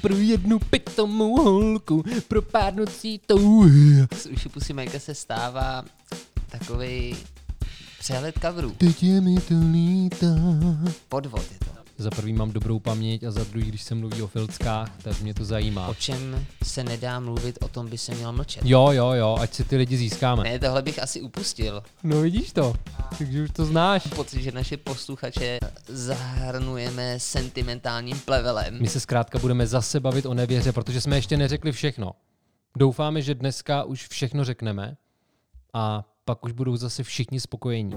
pro jednu pitomou holku, pro párnocí tou. Z uši pusy Majka se stává takový přehled coverů. Teď je mi to líta. Podvod je to. Za prvý mám dobrou paměť a za druhý, když se mluví o filckách, tak mě to zajímá. O čem se nedá mluvit, o tom by se mělo mlčet. Jo, jo, jo, ať si ty lidi získáme. Ne, tohle bych asi upustil. No vidíš to, takže už to znáš. Pocit, že naše posluchače zahrnujeme sentimentálním plevelem. My se zkrátka budeme zase bavit o nevěře, protože jsme ještě neřekli všechno. Doufáme, že dneska už všechno řekneme a pak už budou zase všichni spokojení.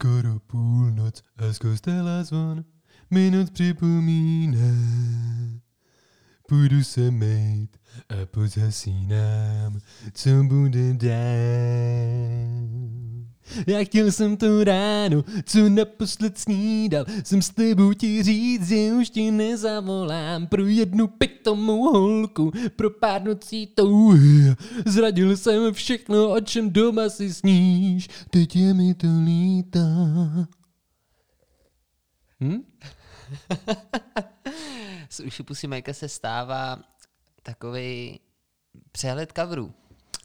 Skoro půlnoc a z kostela zvon minut připomíná. Půjdu se mejt a pozasínám, co bude dál. Já chtěl jsem to ráno, co naposled snídal, jsem s tebou ti říct, že už ti nezavolám pro jednu pitomou holku, pro pár nocí touhy. Zradil jsem všechno, o čem doma si sníš, teď je mi to líta. Hm? Z uši pusy Majka se stává takový přehled coverů.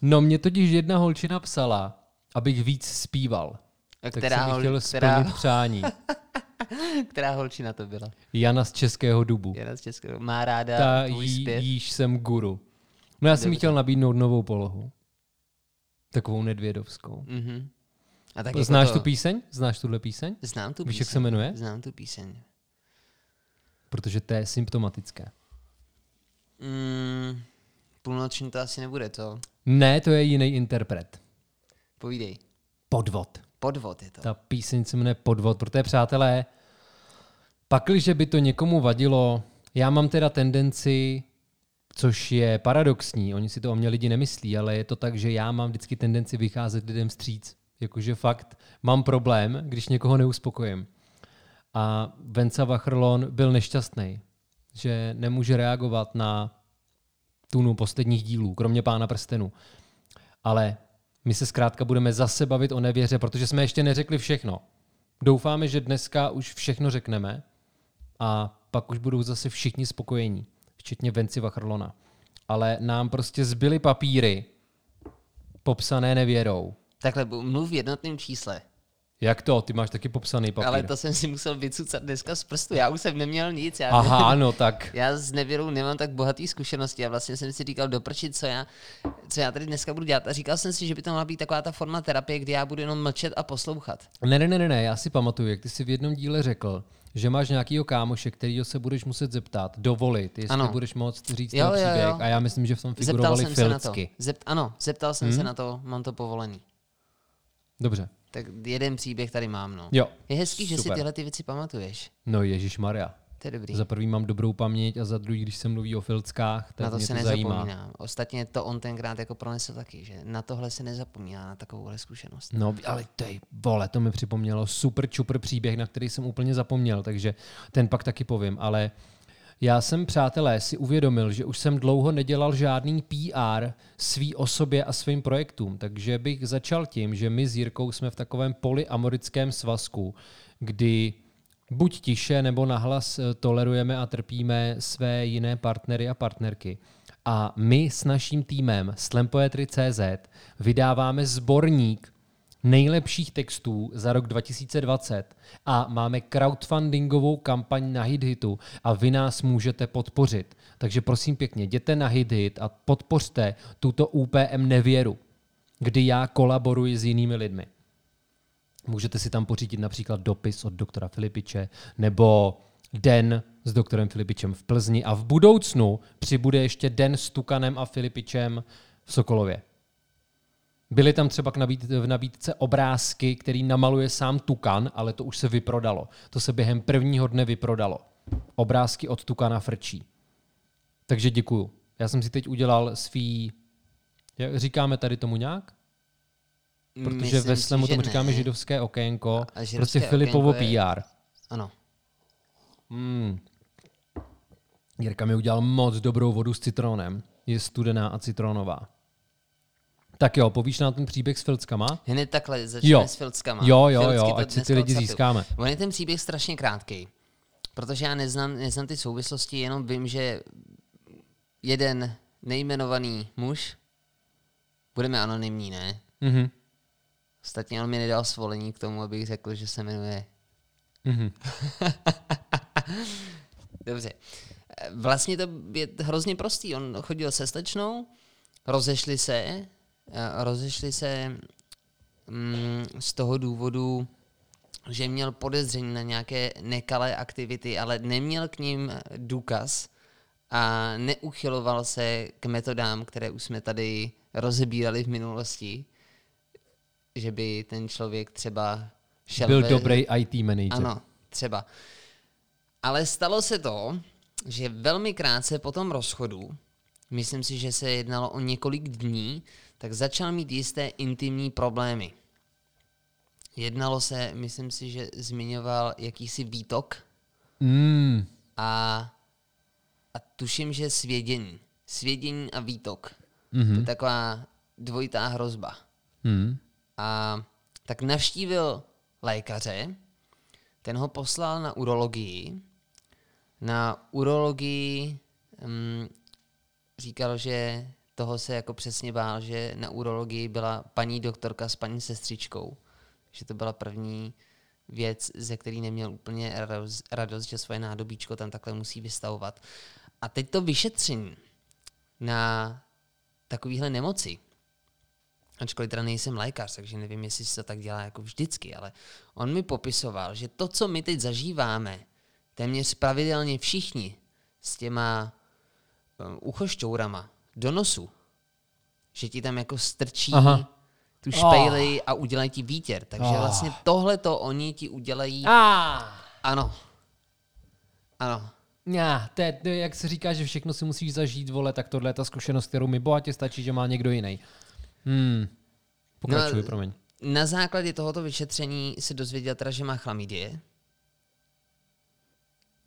No mě totiž jedna holčina psala, abych víc zpíval. A Tak která, jsem jí hol, chtěl která, splnit přání. která holčina to byla? Jana z Českého dubu. Jedna z Českého. Má ráda Ta tvůj jí, zpěv. jíž jsem guru. No já jsem jí chtěl nabídnout novou polohu. Takovou nedvědovskou. Mhm. A tak Znáš jako tu píseň? Znáš tuhle píseň? Znám tu Víš, píseň. jak se jmenuje? Znám tu píseň. Protože to je symptomatické. Mm, půlnoční to asi nebude to. Ne, to je jiný interpret. Povídej. Podvod. Podvod je to. Ta píseň se jmenuje Podvod, protože přátelé, pakliže by to někomu vadilo, já mám teda tendenci, což je paradoxní, oni si to o mě lidi nemyslí, ale je to tak, že já mám vždycky tendenci vycházet lidem vstříc. Jakože fakt mám problém, když někoho neuspokojím. A Venca Vachrlon byl nešťastný, že nemůže reagovat na tunu posledních dílů, kromě Pána prstenů. Ale my se zkrátka budeme zase bavit o nevěře, protože jsme ještě neřekli všechno. Doufáme, že dneska už všechno řekneme a pak už budou zase všichni spokojení, včetně Venci Vachrlona. Ale nám prostě zbyly papíry popsané nevěrou. Takhle, mluv v jednotném čísle. Jak to? Ty máš taky popsaný papír. Ale to jsem si musel vycucat dneska z prstu. Já už jsem neměl nic. Já, Aha, no tak. já s nevěrou nemám tak bohatý zkušenosti a vlastně jsem si říkal doprčit, co já, co já tady dneska budu dělat. A říkal jsem si, že by to mohla být taková ta forma terapie, kdy já budu jenom mlčet a poslouchat. Ne, ne, ne, ne, já si pamatuju, jak ty si v jednom díle řekl, že máš nějakýho kámoše, kterýho se budeš muset zeptat, dovolit, jestli Ano. budeš moct říct Jo, ten jo, příběh. jo. A já myslím, že v tom Zeptal figurovali jsem se na to. filcky. Zept, ano, zeptal jsem se na to, mám to povolený. Dobře. Tak jeden příběh tady mám, no. Jo. Je hezký, že si Super. tyhle ty věci pamatuješ. No Ježíš Maria. To je dobrý. Za prvý mám dobrou paměť a za druhý, když se mluví o filckách, tak na to mě se to zajímá. nezapomíná. Ostatně to on tenkrát jako pronesl taky, že na tohle se nezapomíná, na takovouhle zkušenost. No, ale tej, vole, to mi připomnělo super čupr příběh, na který jsem úplně zapomněl, takže ten pak taky povím, ale já jsem, přátelé, si uvědomil, že už jsem dlouho nedělal žádný PR svý osobě a svým projektům, takže bych začal tím, že my s Jirkou jsme v takovém polyamorickém svazku, kdy buď tiše nebo nahlas eh, tolerujeme a trpíme své jiné partnery a partnerky. A my s naším týmem Slampoetry.cz vydáváme sborník nejlepších textů za rok 2020 a máme crowdfundingovou kampaň na HitHitu a vy nás můžete podpořit. Takže prosím pěkně, jděte na HitHit a podpořte tuto UPM nevěru, kdy já kolaboruji s jinými lidmi. Můžete si tam pořídit například dopis od doktora Filipiče nebo den s doktorem Filipičem v Plzni a v budoucnu přibude ještě den s Tukanem a Filipičem v Sokolově. Byly tam třeba k v nabídce obrázky, který namaluje sám Tukan, ale to už se vyprodalo. To se během prvního dne vyprodalo. Obrázky od Tukana frčí. Takže děkuju. Já jsem si teď udělal svý... jak Říkáme tady tomu nějak? Protože Myslím ve že tomu říkáme židovské okénko. A- a židovské prostě Filipovo je- PR. Ano. Mm. Jirka mi udělal moc dobrou vodu s citronem. Je studená a citronová. Tak jo, povíš nám ten příběh s filckama? Hned takhle začneme Jo. s filckama. Jo, jo, Filcky jo, ať si ty lidi získáme. On je ten příběh strašně krátký, protože já neznám, neznám ty souvislosti, jenom vím, že jeden nejmenovaný muž, budeme anonymní, ne? Mhm. Ostatně on mi nedal svolení k tomu, abych řekl, že se jmenuje. Mhm. Dobře. Vlastně to je hrozně prostý. On chodil se slečnou, rozešli se, rozešli se mm, z toho důvodu, že měl podezření na nějaké nekalé aktivity, ale neměl k ním důkaz a neuchyloval se k metodám, které už jsme tady rozebírali v minulosti, že by ten člověk třeba šel Byl ve- dobrý IT manager. ano, třeba. Ale stalo se to, že velmi krátce po tom rozchodu, myslím si, že se jednalo o několik dní, tak začal mít jisté intimní problémy. Jednalo se, myslím si, že zmiňoval jakýsi výtok Mm. a, a tuším, že svědění. Svědění a výtok. Mhm. To je taková dvojitá hrozba. Mm. A tak navštívil lékaře, ten ho poslal na urologii. Na urologii um, říkal, že toho se jako přesně bál, že na urologii byla paní doktorka s paní sestřičkou. Že to byla první věc, ze který neměl úplně radost, že svoje nádobíčko tam takhle musí vystavovat. A teď to vyšetření na takovýhle nemoci, ačkoliv teda nejsem lékař, takže nevím, jestli se to tak dělá jako vždycky, ale on mi popisoval, že to, co my teď zažíváme, téměř pravidelně všichni s těma um, uchošťourama do nosu, že ti tam jako strčí Aha. tu špejli a udělají ti výtěr. Takže Ah. vlastně tohle to oni ti udělají. Ah. Ano. Ano. Já, to je, to je, jak se říká, že všechno si musíš zažít, vole, tak tohle je ta zkušenost, kterou mi bohatě stačí, že má někdo jiný. Hmm. Pokračuj, No, promiň. Na základě tohoto vyšetření se dozvěděl teda, že má chlamydie.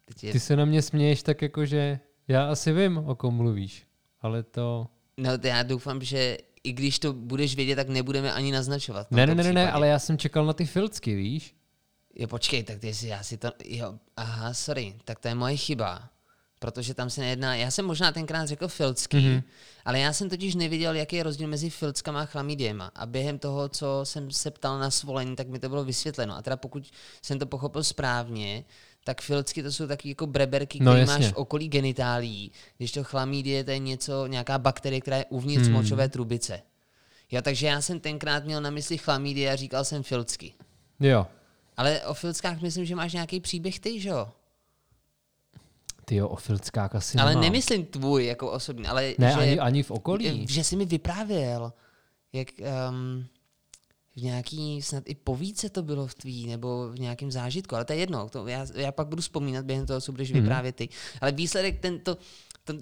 Teď je Ty se na mě směješ tak jako, že já asi vím, o kom mluvíš, ale to... No to já doufám, že i když to budeš vědět, tak nebudeme ani naznačovat. Ne, ne, ne, ne, ale já jsem čekal na ty filcky, víš? Jo, počkej, tak ty si, já si to, jo, aha, sorry, tak to je moje chyba. Protože tam se nejedná, já jsem možná tenkrát řekl filcky, Mhm. mm-hmm. ale já jsem totiž nevěděl, jaký je rozdíl mezi filckama a chlamydiema. A během toho, co jsem se ptal na svolení, tak mi to bylo vysvětleno. A teda pokud jsem to pochopil správně, tak filcky to jsou taky jako breberky, No, které jasně. máš v okolí genitálí, když to chlamydie to je něco, nějaká bakterie, která je uvnitř Hmm. mm. močové trubice. Jo, takže já jsem tenkrát měl na mysli chlamydie a říkal jsem filcky. Jo. Ale o filckách myslím, že máš nějaký příběh ty, že jo? Ty jo, o filckách asi Ale nemám. nemyslím tvůj jako osobní, ale Ne, že, ani, ani v okolí. že jsi mi vyprávěl, jak um, v nějaký, snad i povídce to bylo v tvý, nebo v nějakém zážitku, ale to je jedno, to já, já pak budu vzpomínat během toho, co budeš Mhm. vyprávět ty. Ale výsledek tento, to,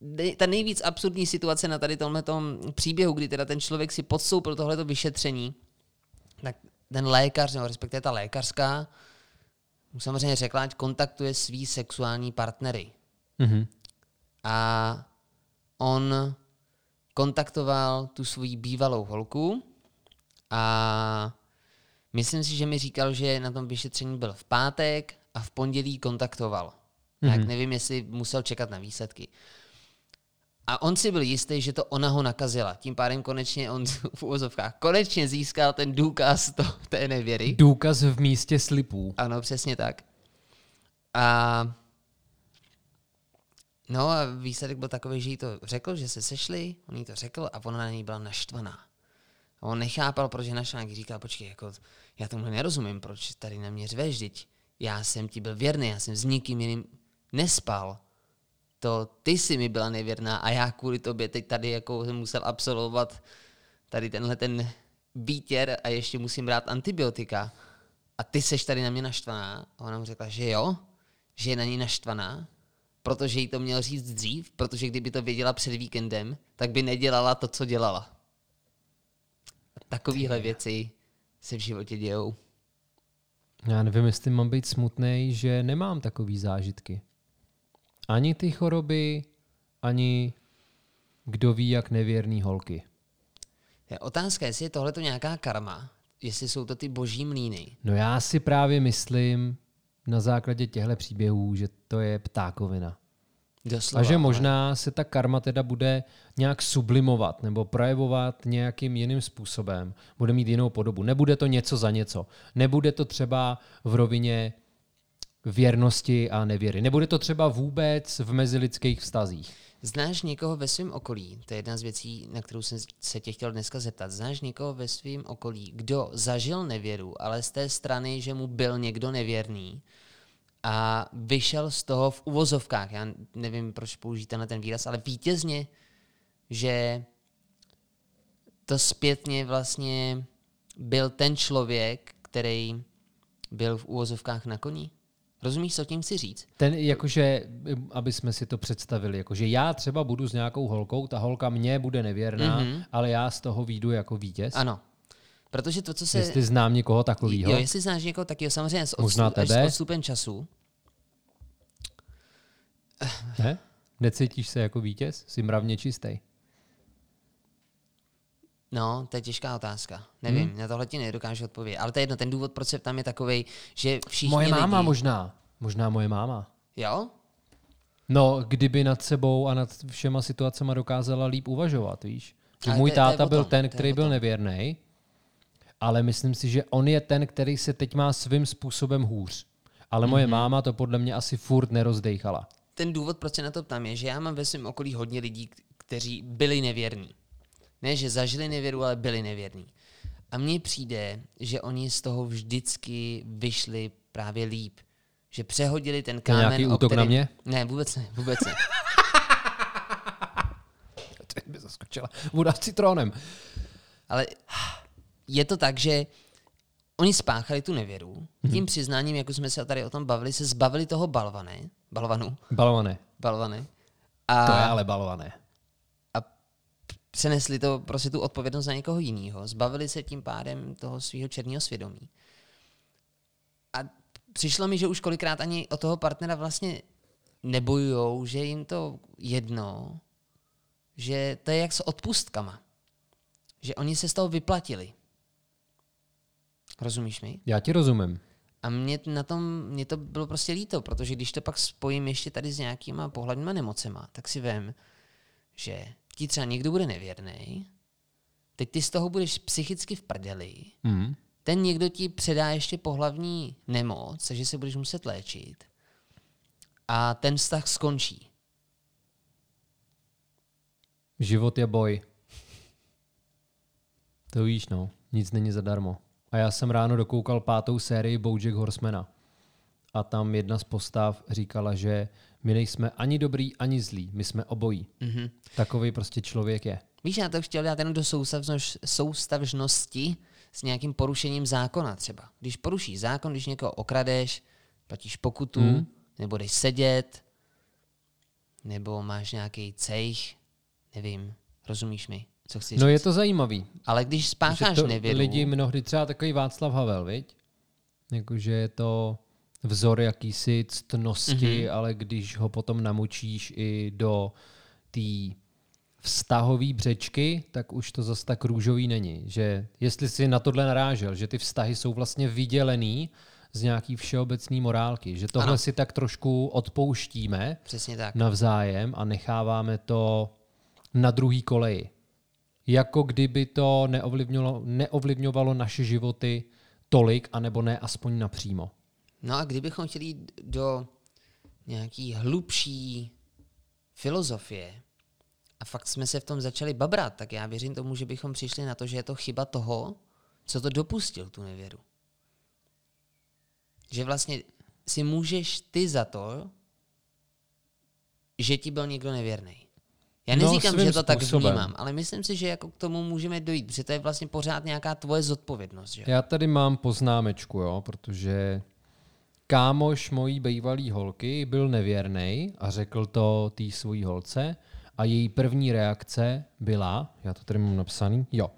nej- ta nejvíc absurdní situace na tady tomhle příběhu, kdy teda ten člověk si podstoupil tohleto vyšetření, tak ten lékař, nebo respektive ta lékařská, mu samozřejmě řekla, ať kontaktuje svý sexuální partnery. Mhm. A on kontaktoval tu svoji bývalou holku a myslím si, že mi říkal, že na tom vyšetření byl v pátek a v pondělí kontaktoval. Tak nevím, jestli musel čekat na výsledky. A on si byl jistý, že to ona ho nakazila. Tím pádem konečně on v úvozovkách konečně získal ten důkaz to, té nevěry. Důkaz v místě slipů. Ano, přesně tak. A no a výsledek byl takový, že jí to řekl, že se sešli, on jí to řekl a ona na něj byla naštvaná. On nechápal, proč je když říkal, počkej, jako, já tomu nerozumím, proč tady na mě řveš, teď já jsem ti byl věrný, já jsem s nikým jiným nespal. To ty jsi mi byla nevěrná a já kvůli tobě teď tady jako jsem musel absolvovat tady tenhle ten výtěr a ještě musím brát antibiotika. A ty seš tady na mě naštvaná? A ona mu řekla, že jo, že je na ní naštvaná, protože jí to měl říct dřív, protože kdyby to věděla před víkendem, tak by nedělala to, co dělala. Takovéhle věci se v životě dějou. Já nevím, jestli mám být smutný, že nemám takový zážitky. Ani ty choroby, ani kdo ví, jak nevěrný holky. Je otázka, jestli je tohle nějaká karma, jestli jsou to ty boží mlíny. No já si právě myslím na základě těchto příběhů, že to je ptákovina. Doslova, A že možná se ta karma teda bude nějak sublimovat nebo projevovat nějakým jiným způsobem. Bude mít jinou podobu. Nebude to něco za něco. Nebude to třeba v rovině věrnosti a nevěry. Nebude to třeba vůbec v mezilidských vztazích. Znáš někoho ve svém okolí, to je jedna z věcí, na kterou jsem se tě chtěl dneska zeptat, znáš někoho ve svém okolí, kdo zažil nevěru, ale z té strany, že mu byl někdo nevěrný a vyšel z toho v uvozovkách, já nevím, proč použít na ten výraz, ale vítězně, že to zpětně vlastně byl ten člověk, který byl v uvozovkách na koni? Rozumíš, co tím chci říct? Ten, jakože, aby jsme si to představili, jakože já třeba budu s nějakou holkou, ta holka mě bude nevěrná, mm-hmm. ale já z toho výjdu jako vítěz. Ano. Protože to, co se... Jestli znám někoho takového. Jo, jestli znáš někoho takového, samozřejmě s, odstup, tebe. s odstupem času. Ne? Necítíš se jako vítěz? Jsi mravně čistý. No, to je těžká otázka. Nevím, Hmm. na tohle ti nedokážu odpovědět. Ale to je jedno, ten důvod, proč se tam je takový, že všichni Moje máma lidi... možná. Možná moje máma. Jo? No, kdyby nad sebou a nad všema situacemi dokázala líp uvažovat, víš? Že můj táta byl ten, který byl nevěrný, ale myslím si, že on je ten, který se teď má svým způsobem hůř. Ale moje Mhm. máma to podle mě asi furt nerozdejchala. Ten důvod, proč se na to ptám, je, že já mám ve svém okolí hodně lidí, kteří byli nevěrní. Ne, že zažili nevěru, ale byli nevěrní. A mně přijde, že oni z toho vždycky vyšli právě líp. Že přehodili ten kámen, nějaký o útok který... na mě? Ne, vůbec ne, vůbec ne. Teď by zaskočila. Voda s citrónem. Ale je to tak, že oni spáchali tu nevěru, tím přiznáním, jako jsme se tady o tom bavili, se zbavili toho balvane, balvanu, Balované. balvany To je a, ale balované. a přenesli to prostě tu odpovědnost na někoho jiného. Zbavili se tím pádem toho svého černého svědomí. A přišlo mi, že už kolikrát ani o toho partnera vlastně nebojujou, že jim to jedno, že to je jak s odpustkama. Že oni se z toho vyplatili. Rozumíš mi? Já ti rozumím. A mě na tom, mě to bylo prostě líto, protože když to pak spojím ještě tady s nějakýma pohlavníma nemocema, tak si vem, že ti třeba někdo bude nevěrný, teď ty z toho budeš psychicky v prdeli, Mm. ten někdo ti předá ještě pohlavní nemoc, takže se budeš muset léčit a ten vztah skončí. Život je boj. To víš, no. Nic není zadarmo. A já jsem ráno dokoukal pátou sérii Bojack Horsemana. A tam jedna z postav říkala, že my nejsme ani dobrý, ani zlí. My jsme obojí. Mhm. Takový prostě člověk je. Víš, já to chtěl dát jenom do soustavnoš, soustavžnosti s nějakým porušením zákona třeba. Když porušíš zákon, když někoho okradeš, platíš pokutu, mm. nebo jdeš sedět, nebo máš nějaký cejch, nevím, rozumíš mi, co chci No je říct. to zajímavý. Ale když spácháš to nevěru, lidi mnohdy třeba takový Václav Havel, viď? Jakože je to vzor jakýsi ctnosti, Mhm. mm-hmm. ale když ho potom namočíš i do té vztahový břečky, tak už to zas tak růžový není. Že jestli si na tohle narážel, že ty vztahy jsou vlastně vydělený z nějaký všeobecný morálky, že tohle Ano. si tak trošku odpouštíme přesně tak. navzájem a necháváme to na druhý koleji. Jako kdyby to neovlivňovalo, neovlivňovalo naše životy tolik, anebo ne aspoň napřímo. No a kdybychom chtěli jít do nějaký hlubší filozofie a fakt jsme se v tom začali babrat, tak já věřím tomu, že bychom přišli na to, že je to chyba toho, co to dopustil, tu nevěru. Že vlastně si můžeš ty za to, že ti byl někdo nevěrný. Já No, neříkám, svým že to tak způsobem. vnímám, ale myslím si, že jako k tomu můžeme dojít, protože to je vlastně pořád nějaká tvoje zodpovědnost. Že? Já tady mám poznámečku, jo, protože kámoš mojí bývalý holky byl nevěrný a řekl to té svojí holce a její první reakce byla, já to tady mám napsaný, jo,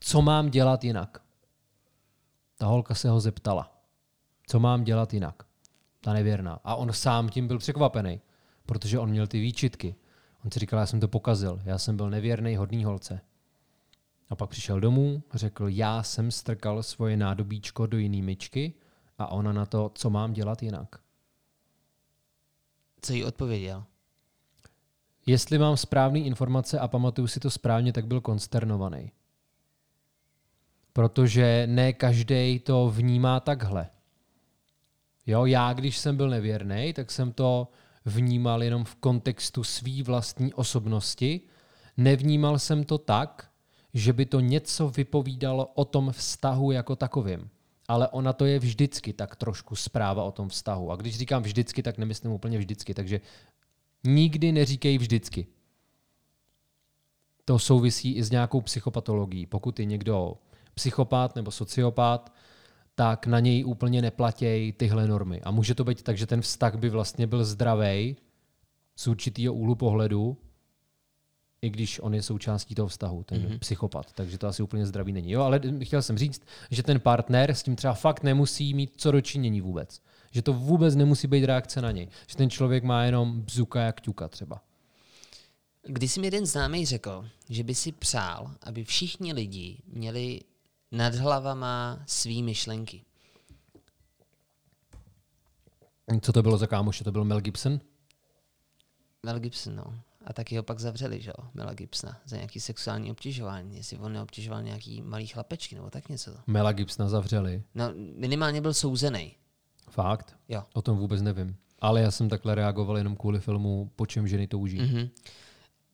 co mám dělat jinak? Ta holka se ho zeptala, co mám dělat jinak? Ta nevěrná. A on sám tím byl překvapený, protože on měl ty výčitky. On si říkal, já jsem to pokazil, já jsem byl nevěrný hodný holce. A pak přišel domů, řekl, já jsem strkal svoje nádobíčko do jiný myčky a ona na to, co mám dělat jinak. Co jí odpověděl? Jestli mám správné informace a pamatuju si to správně, tak byl konsternovaný. Protože ne každý to vnímá takhle. Jo, já, když jsem byl nevěrný, tak jsem to vnímal jenom v kontextu své vlastní osobnosti. Nevnímal jsem to tak, že by to něco vypovídalo o tom vztahu jako takovým. Ale ona to je vždycky tak trošku zpráva o tom vztahu. A když říkám vždycky, tak nemyslím úplně vždycky. Takže nikdy neříkej vždycky. To souvisí i s nějakou psychopatologií. Pokud je někdo psychopat nebo sociopat, tak na něj úplně neplatěj tyhle normy. A může to být tak, že ten vztah by vlastně byl zdravý z určitého úhlu pohledu, i když on je součástí toho vztahu, ten mm-hmm. psychopat. Takže to asi úplně zdravý není. Jo, ale chtěl jsem říct, že ten partner s tím třeba fakt nemusí mít co dočinění vůbec. Že to vůbec nemusí být reakce na něj. Že ten člověk má jenom bzuka jak ťuka třeba. Když mi jeden známý řekl, že by si přál, aby všichni lidi měli nad hlavama svý myšlenky. Co to bylo za kámoše? To byl Mel Gibson? Mel Gibson, no. A taky ho pak zavřeli, že jo, Mela Gibsona, za nějaký sexuální obtěžování, jestli on neobtěžoval nějaký malý chlapečky nebo tak něco. Mela Gibsona zavřeli. No, minimálně byl souzený. Fakt? Jo. O tom vůbec nevím. Ale já jsem takhle reagoval jenom kvůli filmu Po čem ženy touží. Mm-hmm.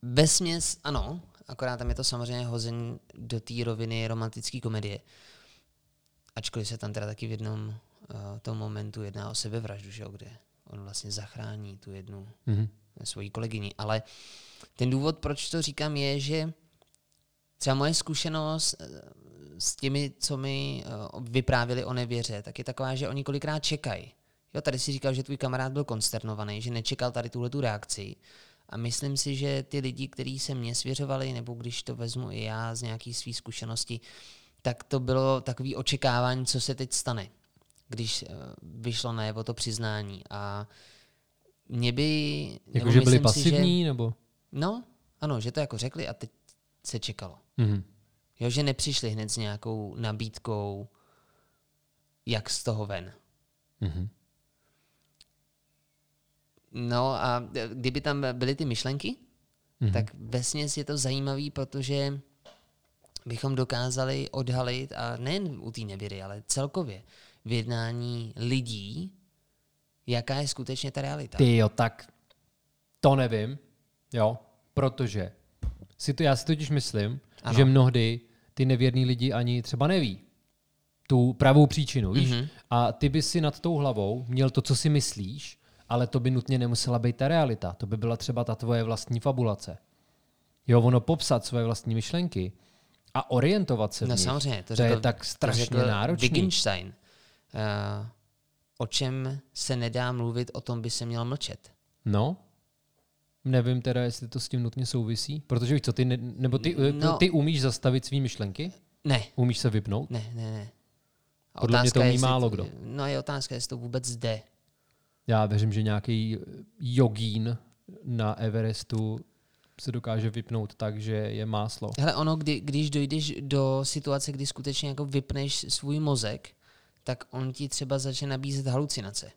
Vesměs ano, akorát tam je to samozřejmě hozen do té roviny romantické komedie. Ačkoliv se tam teda taky v jednom uh, tom momentu jedná o sebevraždu, že jo, kde on vlastně zachrání tu jednu mm-hmm. svoji kolegyni. Ale ten důvod, proč to říkám, je, že třeba moje zkušenost eh, s těmi, co mi uh, vyprávěli o nevěře, tak je taková, že oni kolikrát čekají. Jo, tady si říkal, že tvůj kamarád byl konsternovaný, že nečekal tady tuhle tu reakci. A myslím si, že ty lidi, kteří se mě svěřovali, nebo když to vezmu i já z nějaký svý zkušenosti, tak to bylo takové očekávání, co se teď stane, když eh, vyšlo najevo to přiznání. A mě by... Jako, že byli pasivní, si, že, nebo? No, ano, že to jako řekli a teď se čekalo. Mm-hmm. Jo, že nepřišli hned s nějakou nabídkou, jak z toho ven. Mm-hmm. No a kdyby tam byly ty myšlenky, mm-hmm. tak vesměs je to zajímavý, protože bychom dokázali odhalit, a nejen u té nevěry, ale celkově v jednání lidí, jaká je skutečně ta realita. Ty jo, tak to nevím, jo, protože si to, já si totiž myslím, ano. že mnohdy ty nevěrní lidi ani třeba neví tu pravou příčinu, víš? Mm-hmm. A ty by si nad tou hlavou měl to, co si myslíš, ale to by nutně nemusela být ta realita. To by byla třeba ta tvoje vlastní fabulace. Jo, ono popsat svoje vlastní myšlenky a orientovat se v no, nich, samozřejmě, to, to řekl, je tak strašně náročné. Wittgenstein. Uh, o čem se nedá mluvit, o tom by se měl mlčet. No, nevím teda, jestli to s tím nutně souvisí, protože víš co, ty, ne, nebo ty, no, ty umíš zastavit svý myšlenky? Ne. Umíš se vypnout? Ne, ne, ne. Podle mě to umí málo kdo. No je otázka, jestli to vůbec jde. Já věřím, že nějaký jogín na Everestu se dokáže vypnout tak, že je máslo. Hele, ono, kdy, když dojdeš do situace, kdy skutečně jako vypneš svůj mozek, tak on ti třeba začne nabízet halucinace.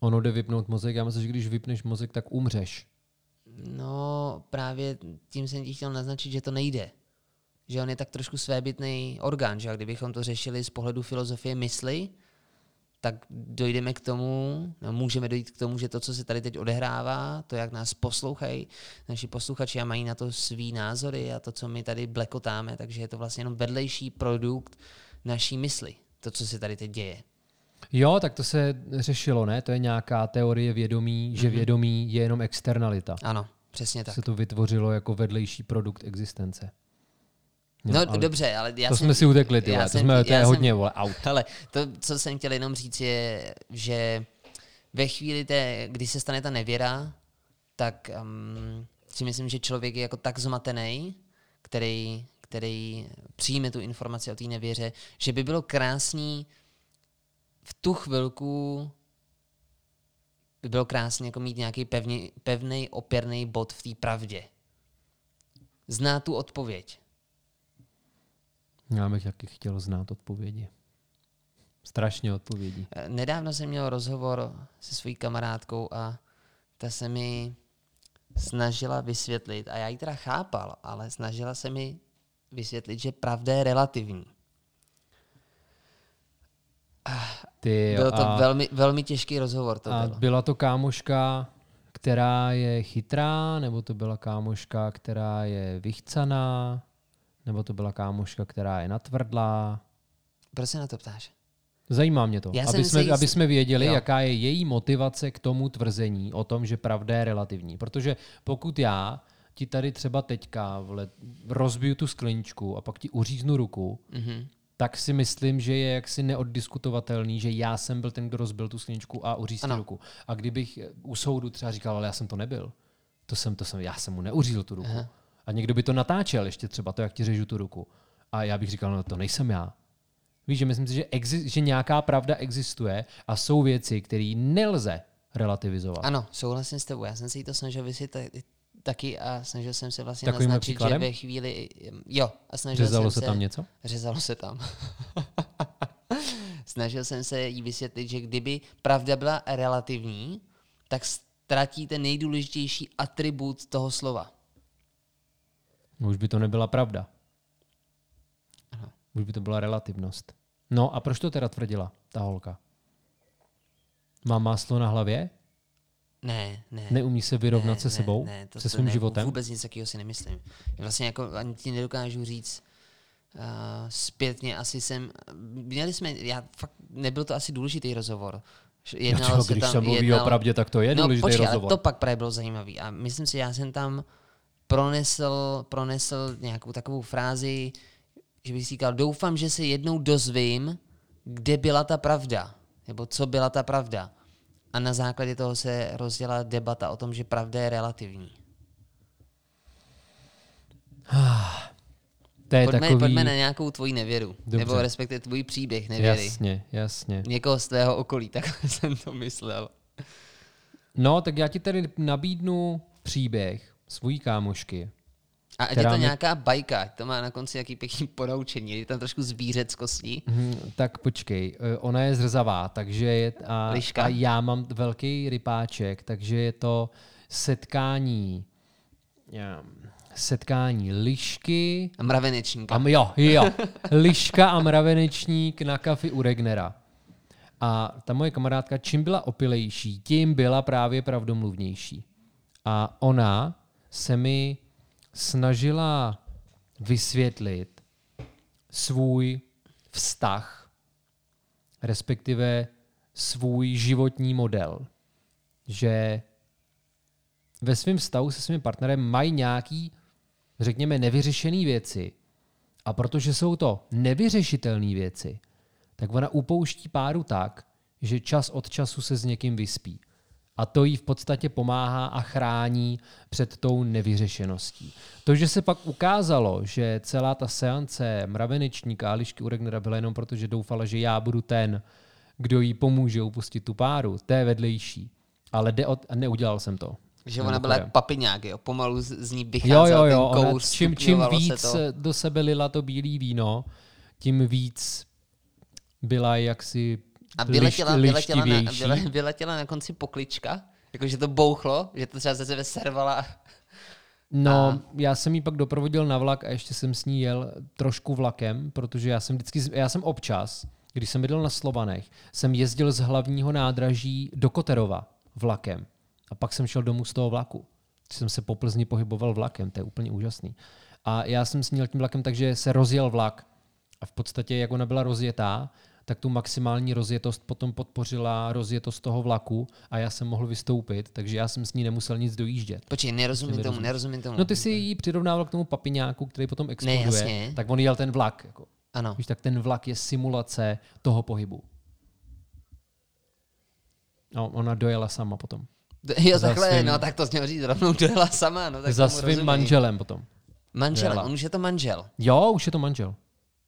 Ono jde vypnout mozek, já myslím, že když vypneš mozek, tak umřeš. No, právě tím jsem ti chtěl naznačit, že to nejde. Že on je tak trošku svébytný orgán, že a kdybychom to řešili z pohledu filozofie mysli, tak dojdeme k tomu, no můžeme dojít k tomu, že to, co se tady teď odehrává, to, jak nás poslouchají, naši posluchači a mají na to svý názory a to, co my tady blekotáme, takže je to vlastně jenom vedlejší produkt naší mysli, to, co se tady teď děje. Jo, tak to se řešilo, ne? To je nějaká teorie vědomí, že mm-hmm. vědomí je jenom externalita. Ano, přesně tak. Se to vytvořilo jako vedlejší produkt existence. No, no ale dobře, ale já To jsem, jsme si utekli, ty, to, jsme, to je hodně, vole, out. Ale to, co jsem chtěl jenom říct, je, že ve chvíli, té, kdy se stane ta nevěra, tak um, si myslím, že člověk je jako tak zmatený, který, který přijme tu informaci o té nevěře, že by bylo krásný v tu chvilku by bylo krásně jako mít nějaký pevný, pevný opěrný bod v té pravdě. Zná tu odpověď Já bych taky chtěl znát odpovědi. Strašně odpovědí. Eh, Nedávno jsem měl rozhovor se svojí kamarádkou a ta se mi snažila vysvětlit, a já ji teda chápal, ale snažila se mi vysvětlit, že pravda je relativní. Ty, Byl to a, velmi, velmi těžký rozhovor. To a bylo. byla to kámoška, která je chytrá, nebo to byla kámoška, která je vychcaná, nebo to byla kámoška, která je natvrdlá. Proč se na to ptáš? Zajímá mě to, Já aby jsme, jist- aby jsme věděli, Jo. jaká je její motivace k tomu tvrzení o tom, že pravda je relativní. Protože pokud já ti tady třeba teďka vle, rozbiju tu skleničku a pak ti uříznu ruku, Mhm. tak si myslím, že je jaksi neoddiskutovatelný, že já jsem byl ten, kdo rozbil tu skleničku a uřízl ruku. A kdybych u soudu třeba říkal, ale já jsem to nebyl, to jsem, to jsem, já jsem mu neuřízl tu ruku. Aha. A někdo by to natáčel ještě třeba, to, jak ti řežu tu ruku. A já bych říkal, no to nejsem já. Víš, že myslím si, že, exi- že nějaká pravda existuje a jsou věci, které nelze relativizovat. Ano, souhlasím s tebou. Já jsem si to snažil vysvětlit taky a snažil jsem se vlastně Takovýmhle naznačit, že příkladem? ve chvíli... Jo, a snažil Řezalo jsem se tam něco? Řezalo se tam. Snažil jsem se jí vysvětlit, že kdyby pravda byla relativní, tak ztratí ten nejdůležitější atribut toho slova. No, Už by to nebyla pravda. Aha. Už by to byla relativnost. No a proč to teda tvrdila, ta holka? Má máslo na hlavě? Ne, ne. Neumí se vyrovnat ne, se sebou? Ne, ne, to, se svým ne, životem? Vůbec nic takového si nemyslím. Vlastně jako ani ti nedokážu říct uh, zpětně, asi jsem, měli jsme, já fakt, nebyl to asi důležitý rozhovor. Jo, čo, když se mluví o pravdě, tak to je no, důležitý počkej, rozhovor. to pak právě bylo zajímavý. A myslím si, já jsem tam pronesl, pronesl nějakou takovou frázi, že bych si říkal, doufám, že se jednou dozvím, kde byla ta pravda. Nebo co byla ta pravda. A na základě toho se rozdělala debata o tom, že pravda je relativní. To je Pojďme, takový... pojďme na nějakou tvoji nevěru. Dobře. Nebo respektive tvůj příběh nevěry. Jasně, jasně. Někoho z tvého okolí, tak jsem to myslel. No, tak já ti tady nabídnu příběh svojí kámošky. A ať je to mi- nějaká bajka, to má na konci jaký pěkný ponaučení, je tam trošku zvířeckosti. Mhm, tak počkej, eh, ona je zrzavá, takže je, a, Liška? a já mám velký rypáček, takže je to setkání setkání lišky A mravenečníka. a jo, jo, liška a mravenečník na kafi u Regnera. A ta moje kamarádka, čím byla opilejší, tím byla právě pravdomluvnější. A ona se mi snažila vysvětlit svůj vztah, respektive svůj životní model. Že ve svém vztahu se svým partnerem mají nějaký, řekněme, nevyřešené věci. A protože jsou to nevyřešitelné věci, tak ona upouští páru tak, že čas od času se s někým vyspí. A to jí v podstatě pomáhá a chrání před tou nevyřešeností. To, že se pak ukázalo, že celá ta seance mravenečníka a lišky u Regnera byla jenom proto, že doufala, že já budu ten, kdo jí pomůže upustit tu páru, to je vedlejší. Ale jde od, neudělal jsem to. Že ona byla jak papiňák, jo? Pomalu z, ní Jo, vycházel jo, jo. ten Ona, kouř, čím, čím stupňovalo se víc to. do sebe lila to bílé víno, tím víc byla jaksi A vyletěla, liš, vyletěla, na, vyle, vyletěla na konci poklička, jakože to bouchlo, že to třeba ze sebe servala. No, a... já jsem jí pak doprovodil na vlak a ještě jsem s ní jel trošku vlakem, protože já jsem vždycky, já jsem občas, když jsem bydlel na Slovanech, jsem jezdil z hlavního nádraží do Koterova vlakem. A pak jsem šel domů z toho vlaku. Jsem se po Plzni pohyboval vlakem, to je úplně úžasný. A já jsem s ní tím vlakem, takže se rozjel vlak. A v podstatě, jak ona byla rozjetá, tak tu maximální rozjetost potom podpořila rozjetost toho vlaku a já jsem mohl vystoupit, takže já jsem s ní nemusel nic dojíždět. Počkej, nerozumím tomu, rozumíš. nerozumím tomu. No ty si ji přirovnával k tomu papiňáku, který potom exploduje, jasně. tak on jel ten vlak. Jako. Ano. Víš, tak ten vlak je simulace toho pohybu. No, ona dojela sama potom. Jo, Za takhle, svým- no tak to měl říct, rovnou dojela sama. No, tak Za svým rozumím. manželem potom. Manželem, dojela. on už je to manžel. Jo, už je to manžel.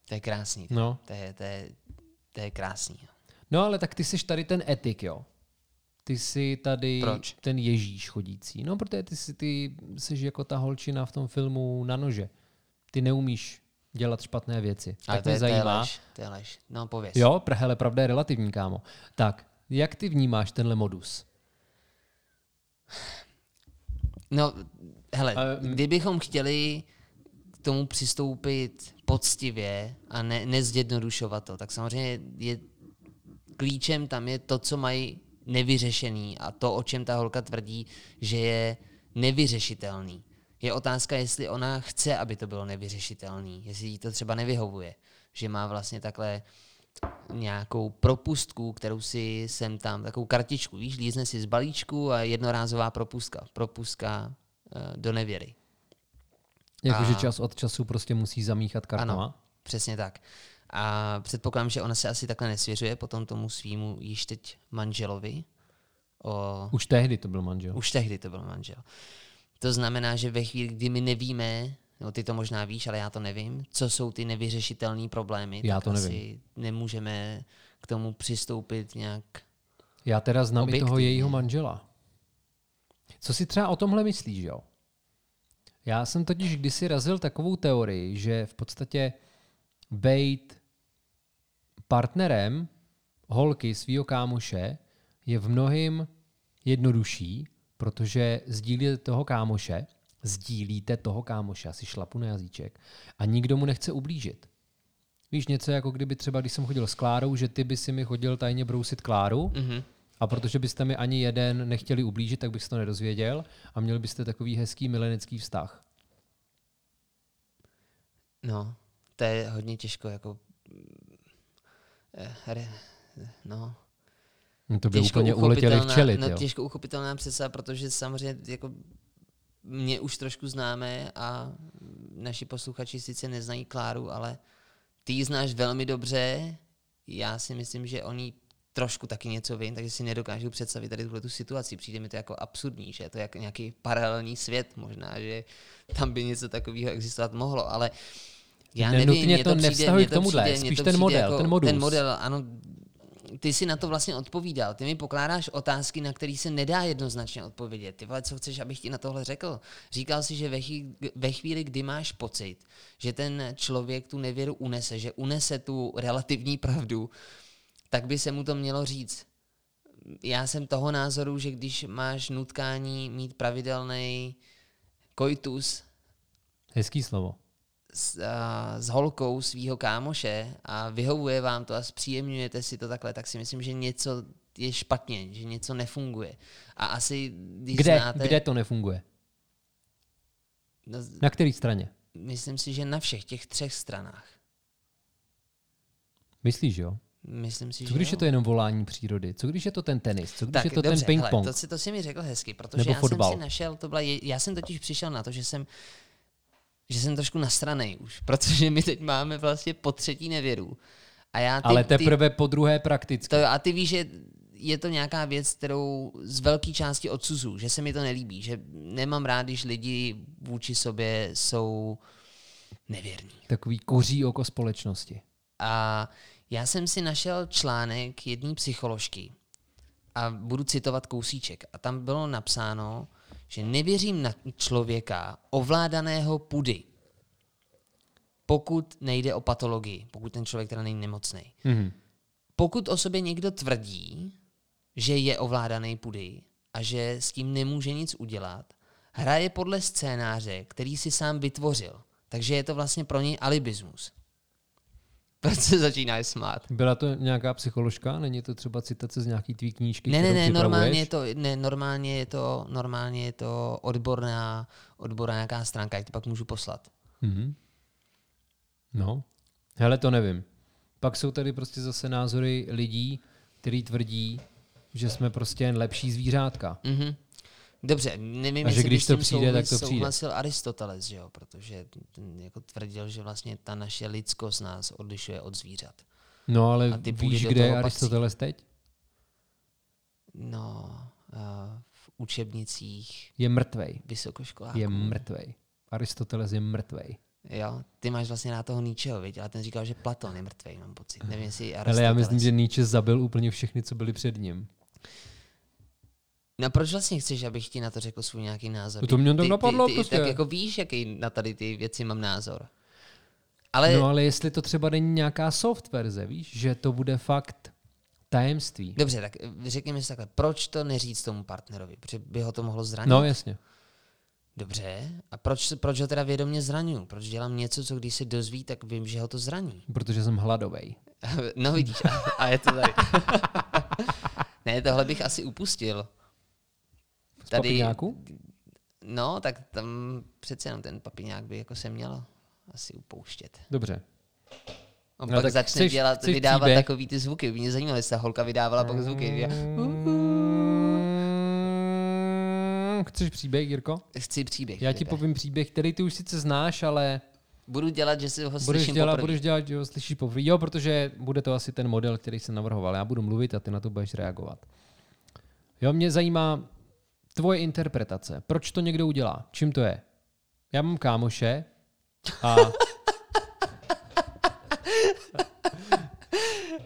To je krásný. No. To je, to je, to je krásný. No ale tak ty jsi tady ten etik, jo. Ty jsi tady Proč? ten Ježíš chodící. No, protože ty jsi, ty jsi jako ta holčina v tom filmu na nože. Ty neumíš dělat špatné věci. Ale tak to mě je, to je zajímá. lež, to je lež. No pověz. Jo, pra- hele, pravda je relativní, kámo. Tak, jak ty vnímáš tenhle modus? No, hele, mm. kdybychom chtěli k tomu přistoupit poctivě a ne, nezjednodušovat to, tak samozřejmě je klíčem tam je to, co mají nevyřešený a to, o čem ta holka tvrdí, že je nevyřešitelný. Je otázka, jestli ona chce, aby to bylo nevyřešitelný, jestli jí to třeba nevyhovuje, že má vlastně takhle nějakou propustku, kterou si sem tam, takovou kartičku, víš, lízne si z balíčku a jednorázová propustka, propustka uh, do nevěry. Jakože čas od času prostě musí zamíchat kartama? Ano, přesně tak. A předpokládám, že ona se asi takhle nesvěřuje potom tomu svýmu již teď manželovi. O, Už tehdy to byl manžel. už tehdy to byl manžel. To znamená, že ve chvíli, kdy my nevíme, no ty to možná víš, ale já to nevím, co jsou ty nevyřešitelné problémy, Já tak to nevím. asi nemůžeme k tomu přistoupit nějak. Já teda znám i toho Objektivně. jejího manžela. Co si třeba o tomhle myslíš, jo? Já jsem totiž kdysi razil takovou teorii, že v podstatě bejt partnerem holky svého kámoše je v mnohým jednodušší, protože sdílíte toho kámoše, sdílíte toho kámoše, asi šlapu na jazyček, a nikdo mu nechce ublížit. Víš, něco jako kdyby třeba, když jsem chodil s Klárou, že ty by si mi chodil tajně brousit Kláru, Mhm. A protože byste mi ani jeden nechtěli ublížit, tak bych se to nedozvěděl a měli byste takový hezký milenecký vztah. No, to je hodně těžko, jako... eh, No, to by těžko úplně uletěli včelit, no, jo. těžko uchopitelná představa, protože samozřejmě jako mě už trošku známe a naši posluchači sice neznají Kláru, ale ty ji znáš velmi dobře. Já si myslím, že oni trošku taky něco vím, takže si nedokážu představit tady tuhle tu situaci. Přijde mi to jako absurdní, že je to jako nějaký paralelní svět možná, že tam by něco takového existovat mohlo, ale já nevím, Nenutně mně to přijde- nevztahuj mně k tomuhle, přijde- spíš to ten přijde model, jako, ten modus. Ten model, ano, ty si na to vlastně odpovídal. Ty mi pokládáš otázky, na které se nedá jednoznačně odpovědět. Ty vole, co chceš, abych ti na tohle řekl? Říkal si, že ve chvíli, ve chvíli, kdy máš pocit, že ten člověk tu nevěru unese, že unese tu relativní pravdu, tak by se mu to mělo říct. Já jsem toho názoru, že když máš nutkání mít pravidelný koitus Hezký slovo. s, a, s holkou svého kámoše a vyhovuje vám to a zpříjemňujete si to takhle, tak si myslím, že něco je špatně, že něco nefunguje. A asi, když Kde, znáte... kde to nefunguje? No, Na které straně? myslím si, že na všech těch třech stranách. Myslíš, jo? Myslím si, Co že když jo. je to jenom volání přírody? Co když je to ten tenis? Co když tak, je to dobře, ten hele, ping-pong? to, si, to si mi řekl hezky, protože Nebo já fotbal. jsem si našel, to byla, já jsem totiž přišel na to, že jsem že jsem trošku nastranej už, protože my teď máme vlastně po třetí nevěru. A já ty, Ale ty, teprve po druhé prakticky. To, a ty víš, že je to nějaká věc, kterou z velké části odsuzu, že se mi to nelíbí, že nemám rád, když lidi vůči sobě jsou nevěrní. Takový koří oko společnosti. A já jsem si našel článek jedné psycholožky a budu citovat kousíček. A tam bylo napsáno, že nevěřím na člověka ovládaného pudy, pokud nejde o patologii, pokud ten člověk teda není nemocný. Mhm. pokud o sobě někdo tvrdí, že je ovládaný pudy a že s tím nemůže nic udělat, hraje podle scénáře, který si sám vytvořil. Takže je to vlastně pro něj alibismus. Proč se začínáš smát? Byla to nějaká psycholožka? Není to třeba citace z nějaký tvý knížky, Ne, ne, ne, normálně je to, ne, normálně je to, normálně je to odborná, odborná nějaká stránka, jak to pak můžu poslat. Mhm. No, hele, to nevím. Pak jsou tady prostě zase názory lidí, kteří tvrdí, že jsme prostě jen lepší zvířátka. Mhm. Dobře, nevím, A že jestli když to přijde, tak to přijde. souhlasil Aristoteles, že jo, protože ten jako tvrdil, že vlastně ta naše lidskost nás odlišuje od zvířat. No ale A ty víš, kde je patří. Aristoteles teď? No, uh, v učebnicích Je mrtvej. vysokoškoláků. Je mrtvej. Aristoteles je mrtvej. Jo, ty máš vlastně na toho Nietzscheho, viď? ale ten říkal, že Platon je mrtvej, mám pocit. Nevím, jestli Ale Aristoteles. já myslím, že Nietzsche zabil úplně všechny, co byli před ním. No proč vlastně chceš, abych ti na to řekl svůj nějaký názor? No to mě ty, napadlo ty, ty, prostě. Tak jako víš, jaký na tady ty věci mám názor. Ale No ale jestli to třeba není nějaká soft verze, víš, že to bude fakt tajemství. dobře, tak řekněme si takhle, proč to neříct tomu partnerovi? Protože by ho to mohlo zranit? No jasně. Dobře, a proč, proč ho teda vědomě zraňuju? Proč dělám něco, co když se dozví, tak vím, že ho to zraní? Protože jsem hladovej. No vidíš, a, a je to tady. ne, tohle bych asi upustil. Z papiňáku? No, tak tam přece jenom ten papiňák by jako se měl asi upouštět. Dobře. On No pak tak začne chceš- dělat, chceš vydávat příběh? takový ty zvuky. Mě zajímalo, jestli ta holka vydávala pak zvuky. Mm, Chceš příběh, Jirko? chci příběh. Já ti povím příběh, který ty už sice znáš, ale Budu dělat, že si ho budeš slyším dělat, poprvé. budeš dělat, že ho slyšíš poprvé. Jo, protože bude to asi ten model, který jsem navrhoval. Já budu mluvit a ty na to budeš reagovat. Jo, mě zajímá tvoje interpretace. Proč to někdo udělá? Čím to je? Já mám kámoše a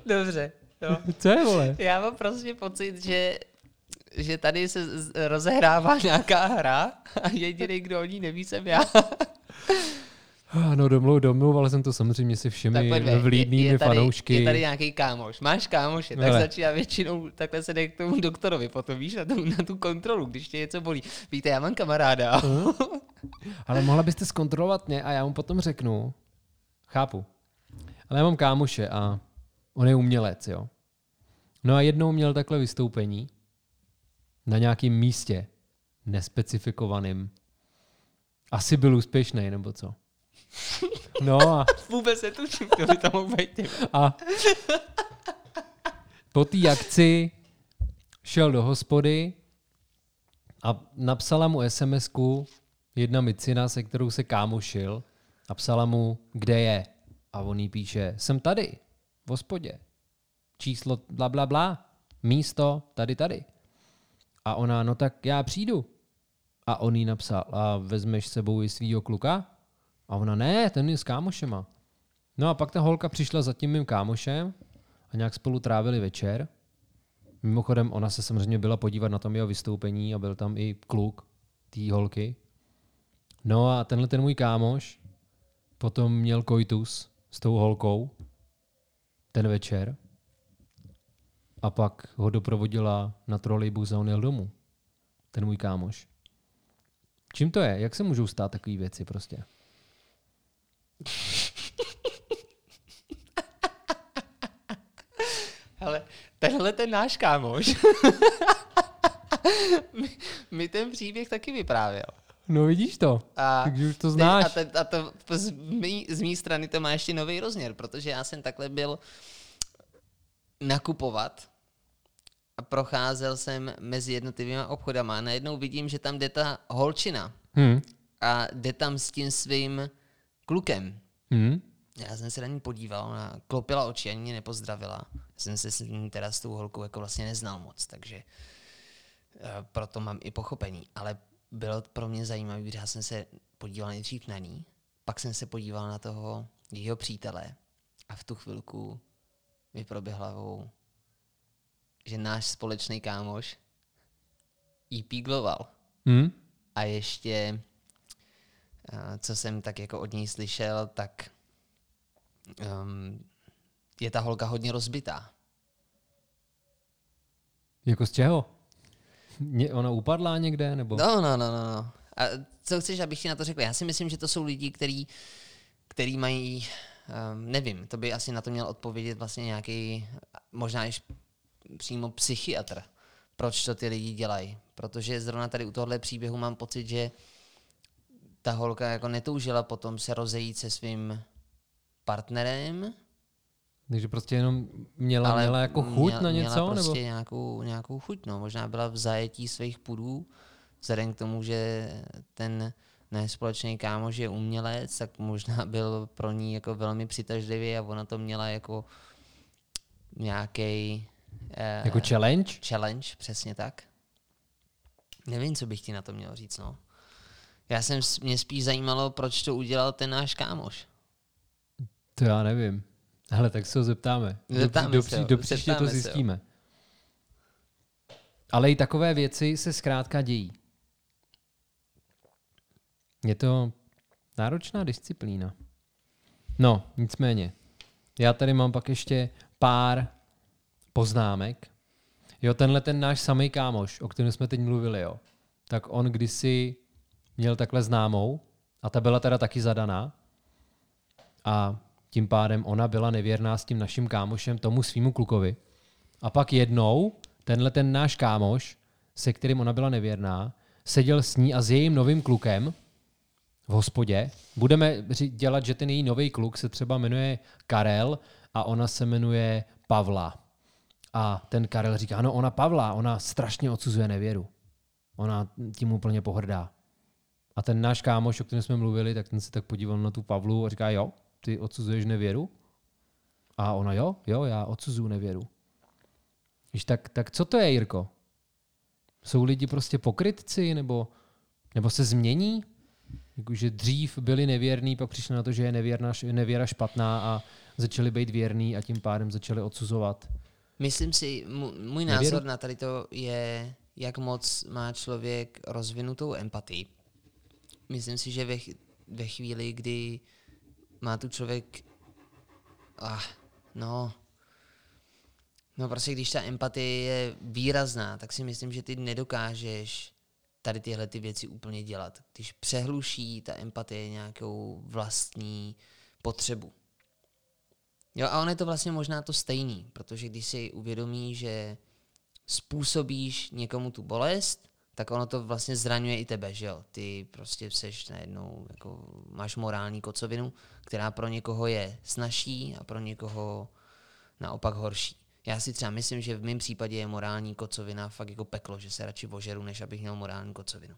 Dobře. Jo. co je, vole? Já mám prostě pocit, že, že tady se rozehrává nějaká hra a jediný, kdo o ní neví, jsem já. No domluv, domluval jsem to samozřejmě se všemi vlídnými je, je, tady, fanoušky. je tady nějaký kámoš. Máš kámoše, tak Hele. začíná většinou, takhle se jde k tomu doktorovi potom, víš, na tu, na tu kontrolu, když tě něco bolí. Víte, já mám kamaráda. Ale mohla byste zkontrolovat mě a já mu potom řeknu. Chápu. Ale já mám kámoše a on je umělec, jo. No a jednou měl takhle vystoupení na nějakém místě nespecifikovaným. Asi byl úspěšný, nebo co? No a, Vůbec netuším, kdo by to mohl být. a po té akci šel do hospody a napsala mu sms jedna micina, se kterou se kámošil a psala mu, kde je. A on jí píše, jsem tady, v hospodě. Číslo bla, bla, bla. Místo tady, tady. A ona, no tak já přijdu. A on jí napsal, a vezmeš s sebou i svýho kluka? A ona, ne, ten je s kámošema. No a pak ta holka přišla za tím mým kámošem a nějak spolu trávili večer. Mimochodem, ona se samozřejmě byla podívat na tom jeho vystoupení a byl tam i kluk té holky. No a tenhle ten můj kámoš potom měl koitus s tou holkou ten večer a pak ho doprovodila na trolejbus a on jel domů. Ten můj kámoš. Čím to je? Jak se můžou stát takové věci prostě? Hele, tenhle ten náš kámoš mi, mi ten příběh taky vyprávěl. No vidíš to. A Takže už to znáš. A, te, a to z mý, z mý strany to má ještě nový rozměr, protože já jsem takhle byl nakupovat a procházel jsem mezi jednotlivými obchodama a najednou vidím, že tam jde ta holčina Hm. a jde tam s tím svým klukem. Hm. Já jsem se na ní podíval, ona klopila oči, ani mě nepozdravila. Já jsem se s ní teda s tou holkou jako vlastně neznal moc, takže eh, proto mám i pochopení. Ale bylo pro mě zajímavé, protože já jsem se podíval nejdřív na ní, pak jsem se podíval na toho jejího přítele a v tu chvilku mi proběhla hlavou, že náš společný kámoš jí pígloval. Hm. A ještě, co jsem tak jako od něj slyšel, tak um, je ta holka hodně rozbitá. Jako z čeho? Ně, ona upadla někde? Nebo? No, no, no, no, no. A co chceš, abych ti na to řekl? Já si myslím, že to jsou lidi, který, který mají, um, nevím, to by asi na to měl odpovědět vlastně nějaký, možná i přímo psychiatr, proč to ty lidi dělají. Protože zrovna tady u tohle příběhu mám pocit, že ta holka jako netoužila potom se rozejít se svým partnerem, Takže prostě jenom měla, měla jako chuť měla- na něco? Měla prostě nebo? nějakou, nějakou chuť, no. Možná byla v zajetí svých pudů, vzhledem k tomu, že ten náš společný kámoš je umělec, tak možná byl pro ní jako velmi přitažlivý a ona to měla jako nějaký eh, Jako challenge? challenge, přesně tak. Nevím, co bych ti na to měl říct, no. Já jsem, mě spíš zajímalo, proč to udělal ten náš kámoš. To já nevím. Hele, tak se ho zeptáme. Do, Zeptáme do, se pří- ho, do příště to zeptáme zjistíme. Ale i takové věci se zkrátka dějí. Je to náročná disciplína. No, nicméně. Já tady mám pak ještě pár poznámek. Jo, tenhle ten náš samý kámoš, o kterém jsme teď mluvili, jo, tak on kdysi měl takhle známou a ta byla teda taky zadaná a tím pádem ona byla nevěrná s tím naším kámošem tomu svýmu klukovi. A pak jednou tenhle ten náš kámoš, se kterým ona byla nevěrná, seděl s ní a s jejím novým klukem v hospodě. Budeme dělat, že ten její nový kluk se třeba jmenuje Karel a ona se jmenuje Pavla. A ten Karel říká, no ona Pavla, ona strašně odsuzuje nevěru. Ona tím úplně pohrdá. A ten náš kámoš, o kterém jsme mluvili, tak ten se tak podíval na tu Pavlu a říká, jo, ty odsuzuješ nevěru? A ona, jo, jo, já odsuzuju nevěru. Víš, tak, tak co to je, Jirko? Jsou lidi prostě pokrytci, nebo, nebo se změní? Jakože dřív byli nevěrní, pak přišli na to, že je nevěrna, nevěra špatná a začali být věrní a tím pádem začali odsuzovat. Myslím si, můj názor nevěru? na tady to je, jak moc má člověk rozvinutou empatii. Myslím si, že ve, ve chvíli, kdy má tu člověk, ah, no, no prostě když ta empatie je výrazná, tak si myslím, že ty nedokážeš tady tyhle ty věci úplně dělat. Když přehluší ta empatie nějakou vlastní potřebu. Jo, a on je to vlastně možná to stejný, protože když si uvědomí, že způsobíš někomu tu bolest, tak ono to vlastně zraňuje i tebe, že jo? Ty prostě seš najednou, jako máš morální kocovinu, která pro někoho je snažší a pro někoho naopak horší. Já si třeba myslím, že v mém případě je morální kocovina fakt jako peklo, že se radši ožeru, než abych měl morální kocovinu.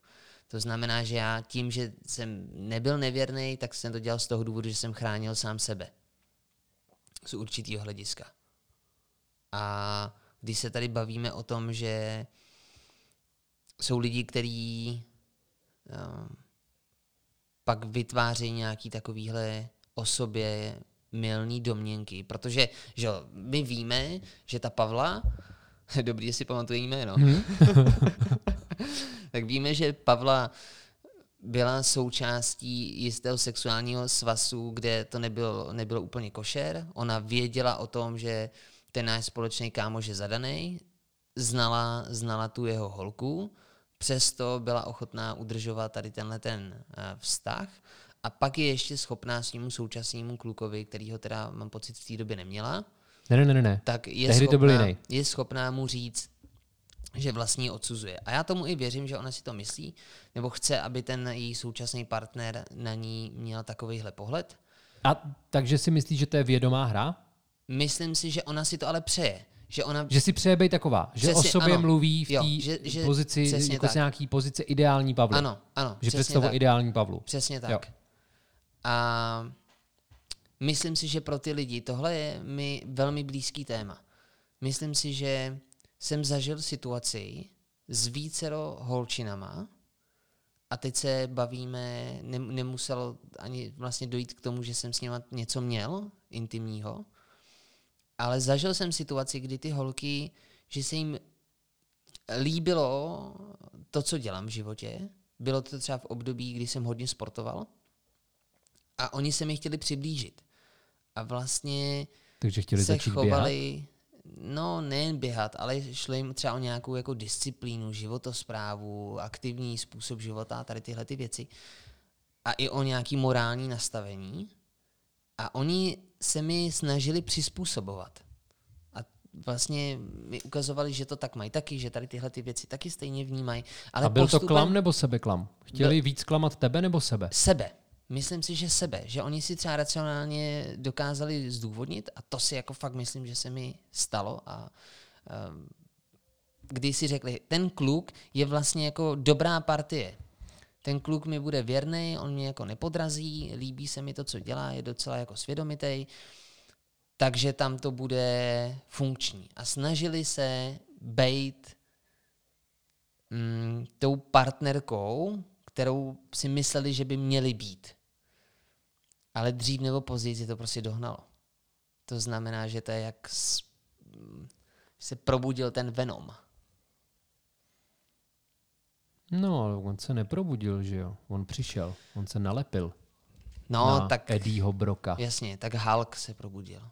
To znamená, že já tím, že jsem nebyl nevěrný, tak jsem to dělal z toho důvodu, že jsem chránil sám sebe. Z určitého hlediska. A když se tady bavíme o tom, že jsou lidi, kteří uh, pak vytvářejí nějaký takovýhle o sobě milný domněnky, protože že my víme, že ta Pavla, dobrý, že si pamatuje jméno, hmm. tak víme, že Pavla byla součástí jistého sexuálního svazu, kde to nebylo, nebylo úplně košer. Ona věděla o tom, že ten náš společný kámoš je zadaný, znala, znala tu jeho holku, přesto byla ochotná udržovat tady tenhle ten uh, vztah a pak je ještě schopná s ním současnému klukovi, který ho teda mám pocit v té době neměla. Ne, ne, ne, ne. Tak je Tehdy schopná, to byl jiný. je schopná mu říct, že vlastně odsuzuje. A já tomu i věřím, že ona si to myslí, nebo chce, aby ten její současný partner na ní měl takovýhle pohled. A takže si myslíš, že to je vědomá hra? Myslím si, že ona si to ale přeje. Že, ona... že si přeje být taková, že přesně, o sobě ano, mluví v té pozici, jako nějaký pozice ideální Pavlu. Ano, ano. Že představuje ideální Pavlu. Přesně tak. Jo. A myslím si, že pro ty lidi tohle je mi velmi blízký téma. Myslím si, že jsem zažil situaci s vícero holčinama a teď se bavíme, ne, nemuselo ani vlastně dojít k tomu, že jsem s nimi něco měl intimního, ale zažil jsem situaci, kdy ty holky, že se jim líbilo to, co dělám v životě. Bylo to třeba v období, kdy jsem hodně sportoval a oni se mi chtěli přiblížit. A vlastně Takže chtěli se začít chovali, běhat? no nejen běhat, ale šlo jim třeba o nějakou jako disciplínu, životosprávu, aktivní způsob života tady tyhle ty věci. A i o nějaký morální nastavení. A oni se mi snažili přizpůsobovat. A vlastně mi ukazovali, že to tak mají taky, že tady tyhle ty věci taky stejně vnímají. Ale a byl postupem... to klam nebo sebeklam? Chtěli byl... víc klamat tebe nebo sebe? Sebe. Myslím si, že sebe, že oni si třeba racionálně dokázali zdůvodnit a to si jako fakt myslím, že se mi stalo a um, když si řekli, ten kluk je vlastně jako dobrá partie. Ten kluk mi bude věrný, on mě jako nepodrazí, líbí se mi to, co dělá, je docela jako svědomitý, takže tam to bude funkční. A snažili se být mm, tou partnerkou, kterou si mysleli, že by měli být. Ale dřív nebo později to prostě dohnalo. To znamená, že to je jak se probudil ten Venom. No, ale on se neprobudil, že jo? On přišel, on se nalepil. No, na tak Eddieho Broka. jasně, tak Hulk se probudil.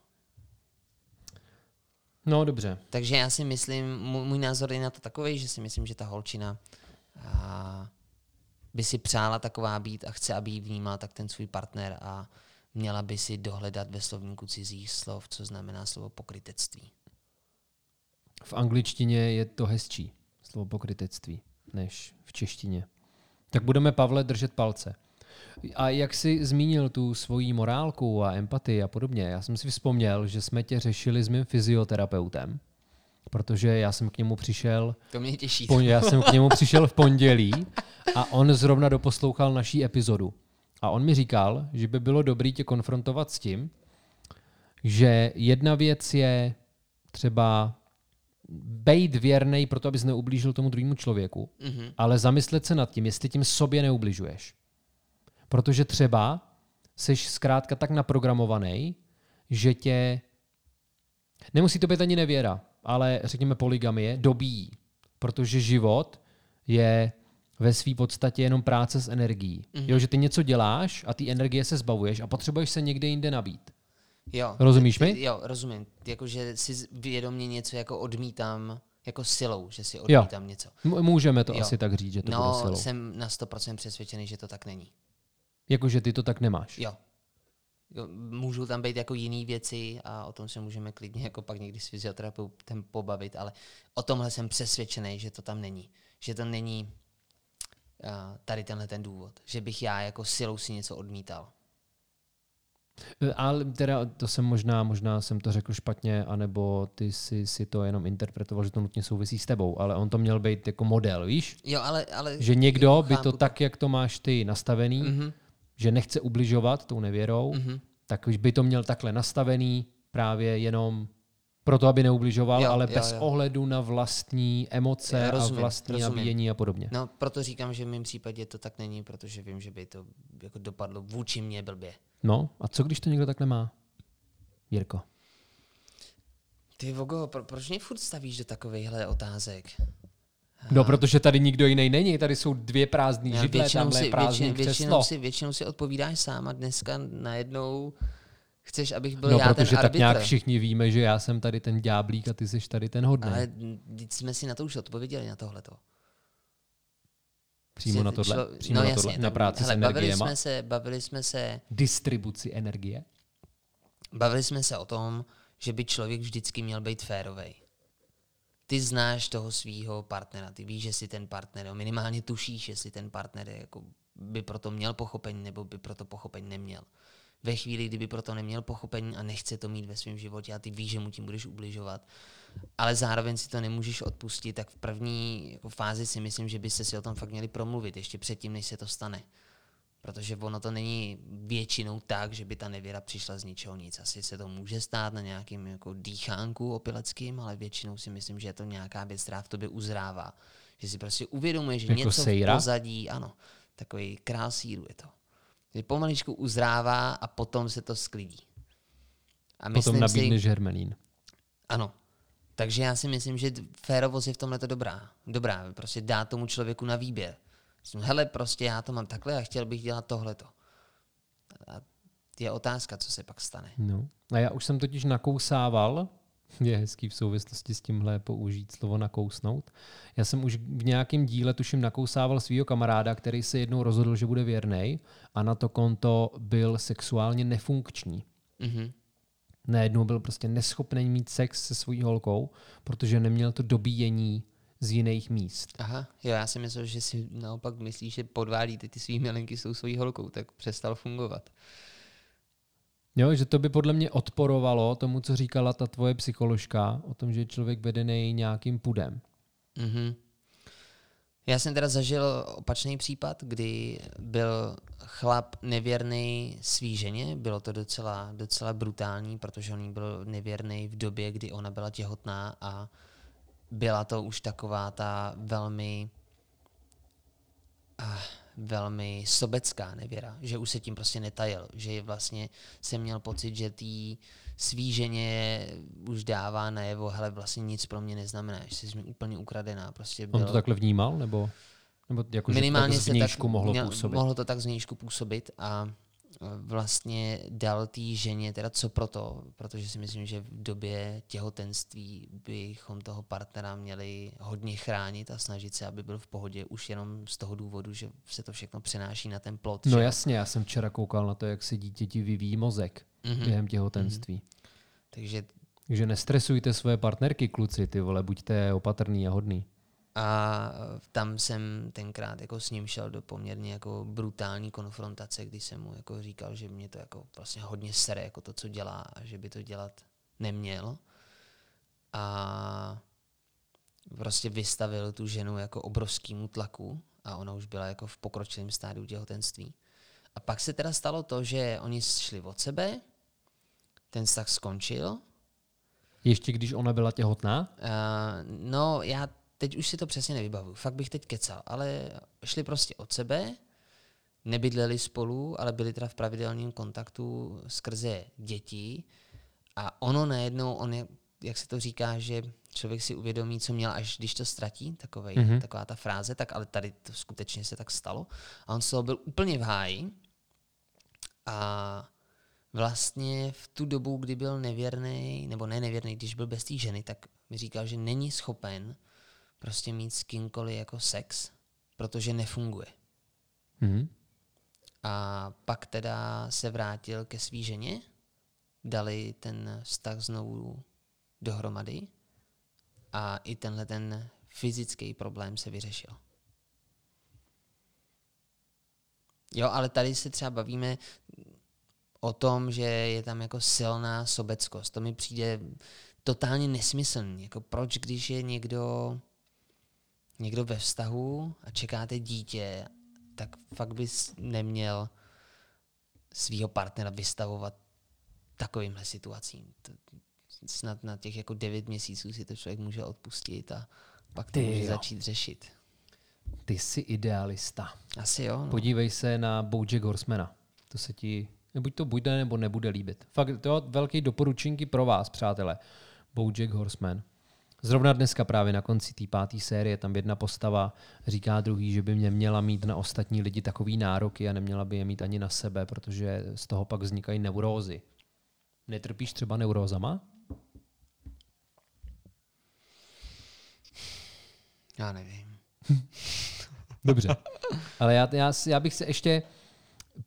No dobře. Takže já si myslím, můj, můj názor je na to takový, že si myslím, že ta holčina a, by si přála taková být a chce, aby ji vnímal tak ten svůj partner a měla by si dohledat ve slovníku cizích slov, co znamená slovo pokrytectví. V angličtině je to hezčí, slovo pokrytectví, než češtině. Tak budeme, Pavle, držet palce. A jak jsi zmínil tu svoji morálku a empatii a podobně, já jsem si vzpomněl, že jsme tě řešili s mým fyzioterapeutem, protože já jsem k němu přišel, To mě těší. pon- já jsem k němu přišel v pondělí a on zrovna doposlouchal naší epizodu. A on mi říkal, že by bylo dobré tě konfrontovat s tím, že jedna věc je třeba bejt věrnej proto, abys neublížil tomu druhému člověku, Mhm. ale zamyslet se nad tím, jestli tím sobě neubližuješ. Protože třeba jsi zkrátka tak naprogramovaný, že tě, nemusí to být ani nevěra, ale řekněme poligamie, dobíjí. Protože život je ve své podstatě jenom práce s energií. Mm-hmm. Jo, že ty něco děláš a ty energie se zbavuješ a potřebuješ se někde jinde nabít. Jo. Rozumíš mi? Jo, rozumím. Jakože si vědomě něco jako odmítám, jako silou, že si Jo. odmítám něco. M- můžeme to Jo. asi tak říct, že to bude No, silou. jsem na 100% přesvědčený, že to tak není. Jakože ty to tak nemáš. Jo. jo. Můžou tam být jako jiné věci a o tom se můžeme klidně jako pak někdy s fyzioterapeutem pobavit, ale o tomhle jsem přesvědčený, že to tam není. Že to není uh, tady tenhle ten důvod. Že bych já jako silou si něco odmítal. E, Ale teda to jsem možná, možná jsem to řekl špatně, anebo ty si, si to jenom interpretoval, že to nutně souvisí s tebou, ale on to měl být jako model, víš? Jo, ale... ale Že někdo by chápu to tak, jak to máš ty nastavený, Mhm, že nechce ubližovat tou nevěrou, mhm. tak už by to měl takhle nastavený právě jenom proto, aby neubližoval, Jo, ale jo, bez jo. ohledu na vlastní emoce a rozumím, vlastní rozumím. nabíjení a podobně. No, proto říkám, že v mém případě to tak není, protože vím, že by to jako dopadlo vůči mně blbě. No a co když to někdo takhle má? Jirko. Ty Vogo, pro, proč mě furt stavíš do takovýchhle otázek? No, protože tady nikdo jiný není, tady jsou dvě prázdné židle, tamhle je prázdný většinou, většinou, si, většinou si odpovídáš sám a dneska najednou chceš, abych byl No, já protože ten tak arbitr. nějak všichni víme, že já jsem tady ten ďáblík a ty jsi tady ten hodný. Ale teď jsme si na to už odpověděli, na tohleto. Přímo na tohle, Člo- přímo no na, jasně, tohle, tak na práci hele, s bavili energiema. jsme, se, bavili jsme se, Distribuci energie. bavili jsme se o tom, že by člověk vždycky měl být férovej. Ty znáš toho svého partnera, ty víš, že si ten partner, minimálně tušíš, jestli ten partner je, jako, by proto měl pochopení nebo by proto pochopení neměl. Ve chvíli, kdyby proto neměl pochopení a nechce to mít ve svém životě a ty víš, že mu tím budeš ubližovat, ale zároveň si to nemůžeš odpustit, tak v první jako fázi si myslím, že byste si o tom fakt měli promluvit, ještě předtím, než se to stane. Protože ono to není většinou tak, že by ta nevěra přišla z ničeho nic. Asi se to může stát na nějakým jako dýchánku opileckým, ale většinou si myslím, že je to nějaká věc, která v tobě uzrává. Že si prostě uvědomuje, že Jako něco sejra? v pozadí, ano, takový král síru je to. Že pomaličku uzrává a potom se to sklidí. A Potom nabídneš si, hermelín. ano. Takže já si myslím, že férovost je v tomhle to dobrá. Dobrá, prostě dá tomu člověku na výběr. Myslím, hele, prostě já to mám takhle a chtěl bych dělat tohleto. A je otázka, co se pak stane. No. A já už jsem totiž nakousával, je hezký v souvislosti s tímhle použít slovo nakousnout. Já jsem už v nějakém díle, tuším, nakousával svého kamaráda, který se jednou rozhodl, že bude věrný a na to konto byl sexuálně nefunkční. Mhm. Najednou byl prostě neschopný mít sex se svojí holkou, protože neměl to dobíjení z jiných míst. Aha, jo, já si myslel, že si naopak myslíš, že podvádíte ty svý milenky s tou svojí holkou, tak přestal fungovat. Jo, že to by podle mě odporovalo tomu, co říkala ta tvoje psycholožka o tom, že je člověk vedený nějakým pudem. Mhm. Já jsem teda zažil opačný případ, kdy byl chlap nevěrný svý ženě. Bylo to docela, docela brutální, protože on byl nevěrný v době, kdy ona byla těhotná a byla to už taková ta velmi ah, velmi sobecká nevěra, že už se tím prostě netajil, že je vlastně jsem měl pocit, že tý svý ženě už dává najevo, hele, vlastně nic pro mě neznamená, že jsi mi úplně ukradená. Prostě On byl, to takhle vnímal, nebo, nebo jako, že to minimálně tak se tak, mohlo měl- působit? mohlo to tak zvnějšku působit a vlastně dal té ženě, teda co proto, protože si myslím, že v době těhotenství bychom toho partnera měli hodně chránit a snažit se, aby byl v pohodě už jenom z toho důvodu, že se to všechno přenáší na ten plot. No že? jasně, já jsem včera koukal na to, jak se dítěti vyvíjí mozek mm-hmm. během těhotenství. Mm-hmm. Takže takže nestresujte svoje partnerky, kluci, ty vole, buďte opatrný a hodný. A tam jsem tenkrát jako s ním šel do poměrně jako brutální konfrontace, kdy jsem mu jako říkal, že mě to jako vlastně hodně sere, jako to, co dělá a že by to dělat neměl. A prostě vystavil tu ženu jako obrovskému tlaku a ona už byla jako v pokročilém stádiu těhotenství. A pak se teda stalo to, že oni šli od sebe, ten vztah skončil. Ještě když ona byla těhotná? Uh, no, já teď už si to přesně nevybavuju. Fakt bych teď kecal. Ale šli prostě od sebe, nebydleli spolu, ale byli teda v pravidelném kontaktu skrze děti. A ono najednou, on je, jak se to říká, že člověk si uvědomí, co měl, až když to ztratí, takovej, mm-hmm. taková ta fráze, tak ale tady to skutečně se tak stalo. A on z toho byl úplně v háji. A vlastně v tu dobu, kdy byl nevěrný, nebo ne nevěrný, když byl bez té ženy, tak mi říkal, že není schopen prostě mít s kýmkoliv jako sex, protože nefunguje. Mm-hmm. A pak teda se vrátil ke svý ženě, dali ten vztah znovu dohromady a i tenhle ten fyzický problém se vyřešil. Jo, ale tady se třeba bavíme o tom, že je tam jako silná sobeckost. To mi přijde totálně nesmyslný. Jako proč, když je někdo, někdo ve vztahu a čekáte dítě, tak fakt bys neměl svého partnera vystavovat takovýmhle situacím. Snad na těch jako devět měsíců si to člověk může odpustit a pak to Ty může jo. začít řešit. Ty jsi idealista. Asi jo. No. Podívej se na Bojack Horsemana. To se ti buď to bude nebo nebude líbit. Fakt to je velký doporučenky pro vás, přátelé. Bojack Horseman. Zrovna dneska právě na konci té páté série tam jedna postava říká druhý, že by mě měla mít na ostatní lidi takový nároky a neměla by je mít ani na sebe, protože z toho pak vznikají neurózy. Netrpíš třeba neurózama? Já nevím. Dobře. Ale já, já, já bych se ještě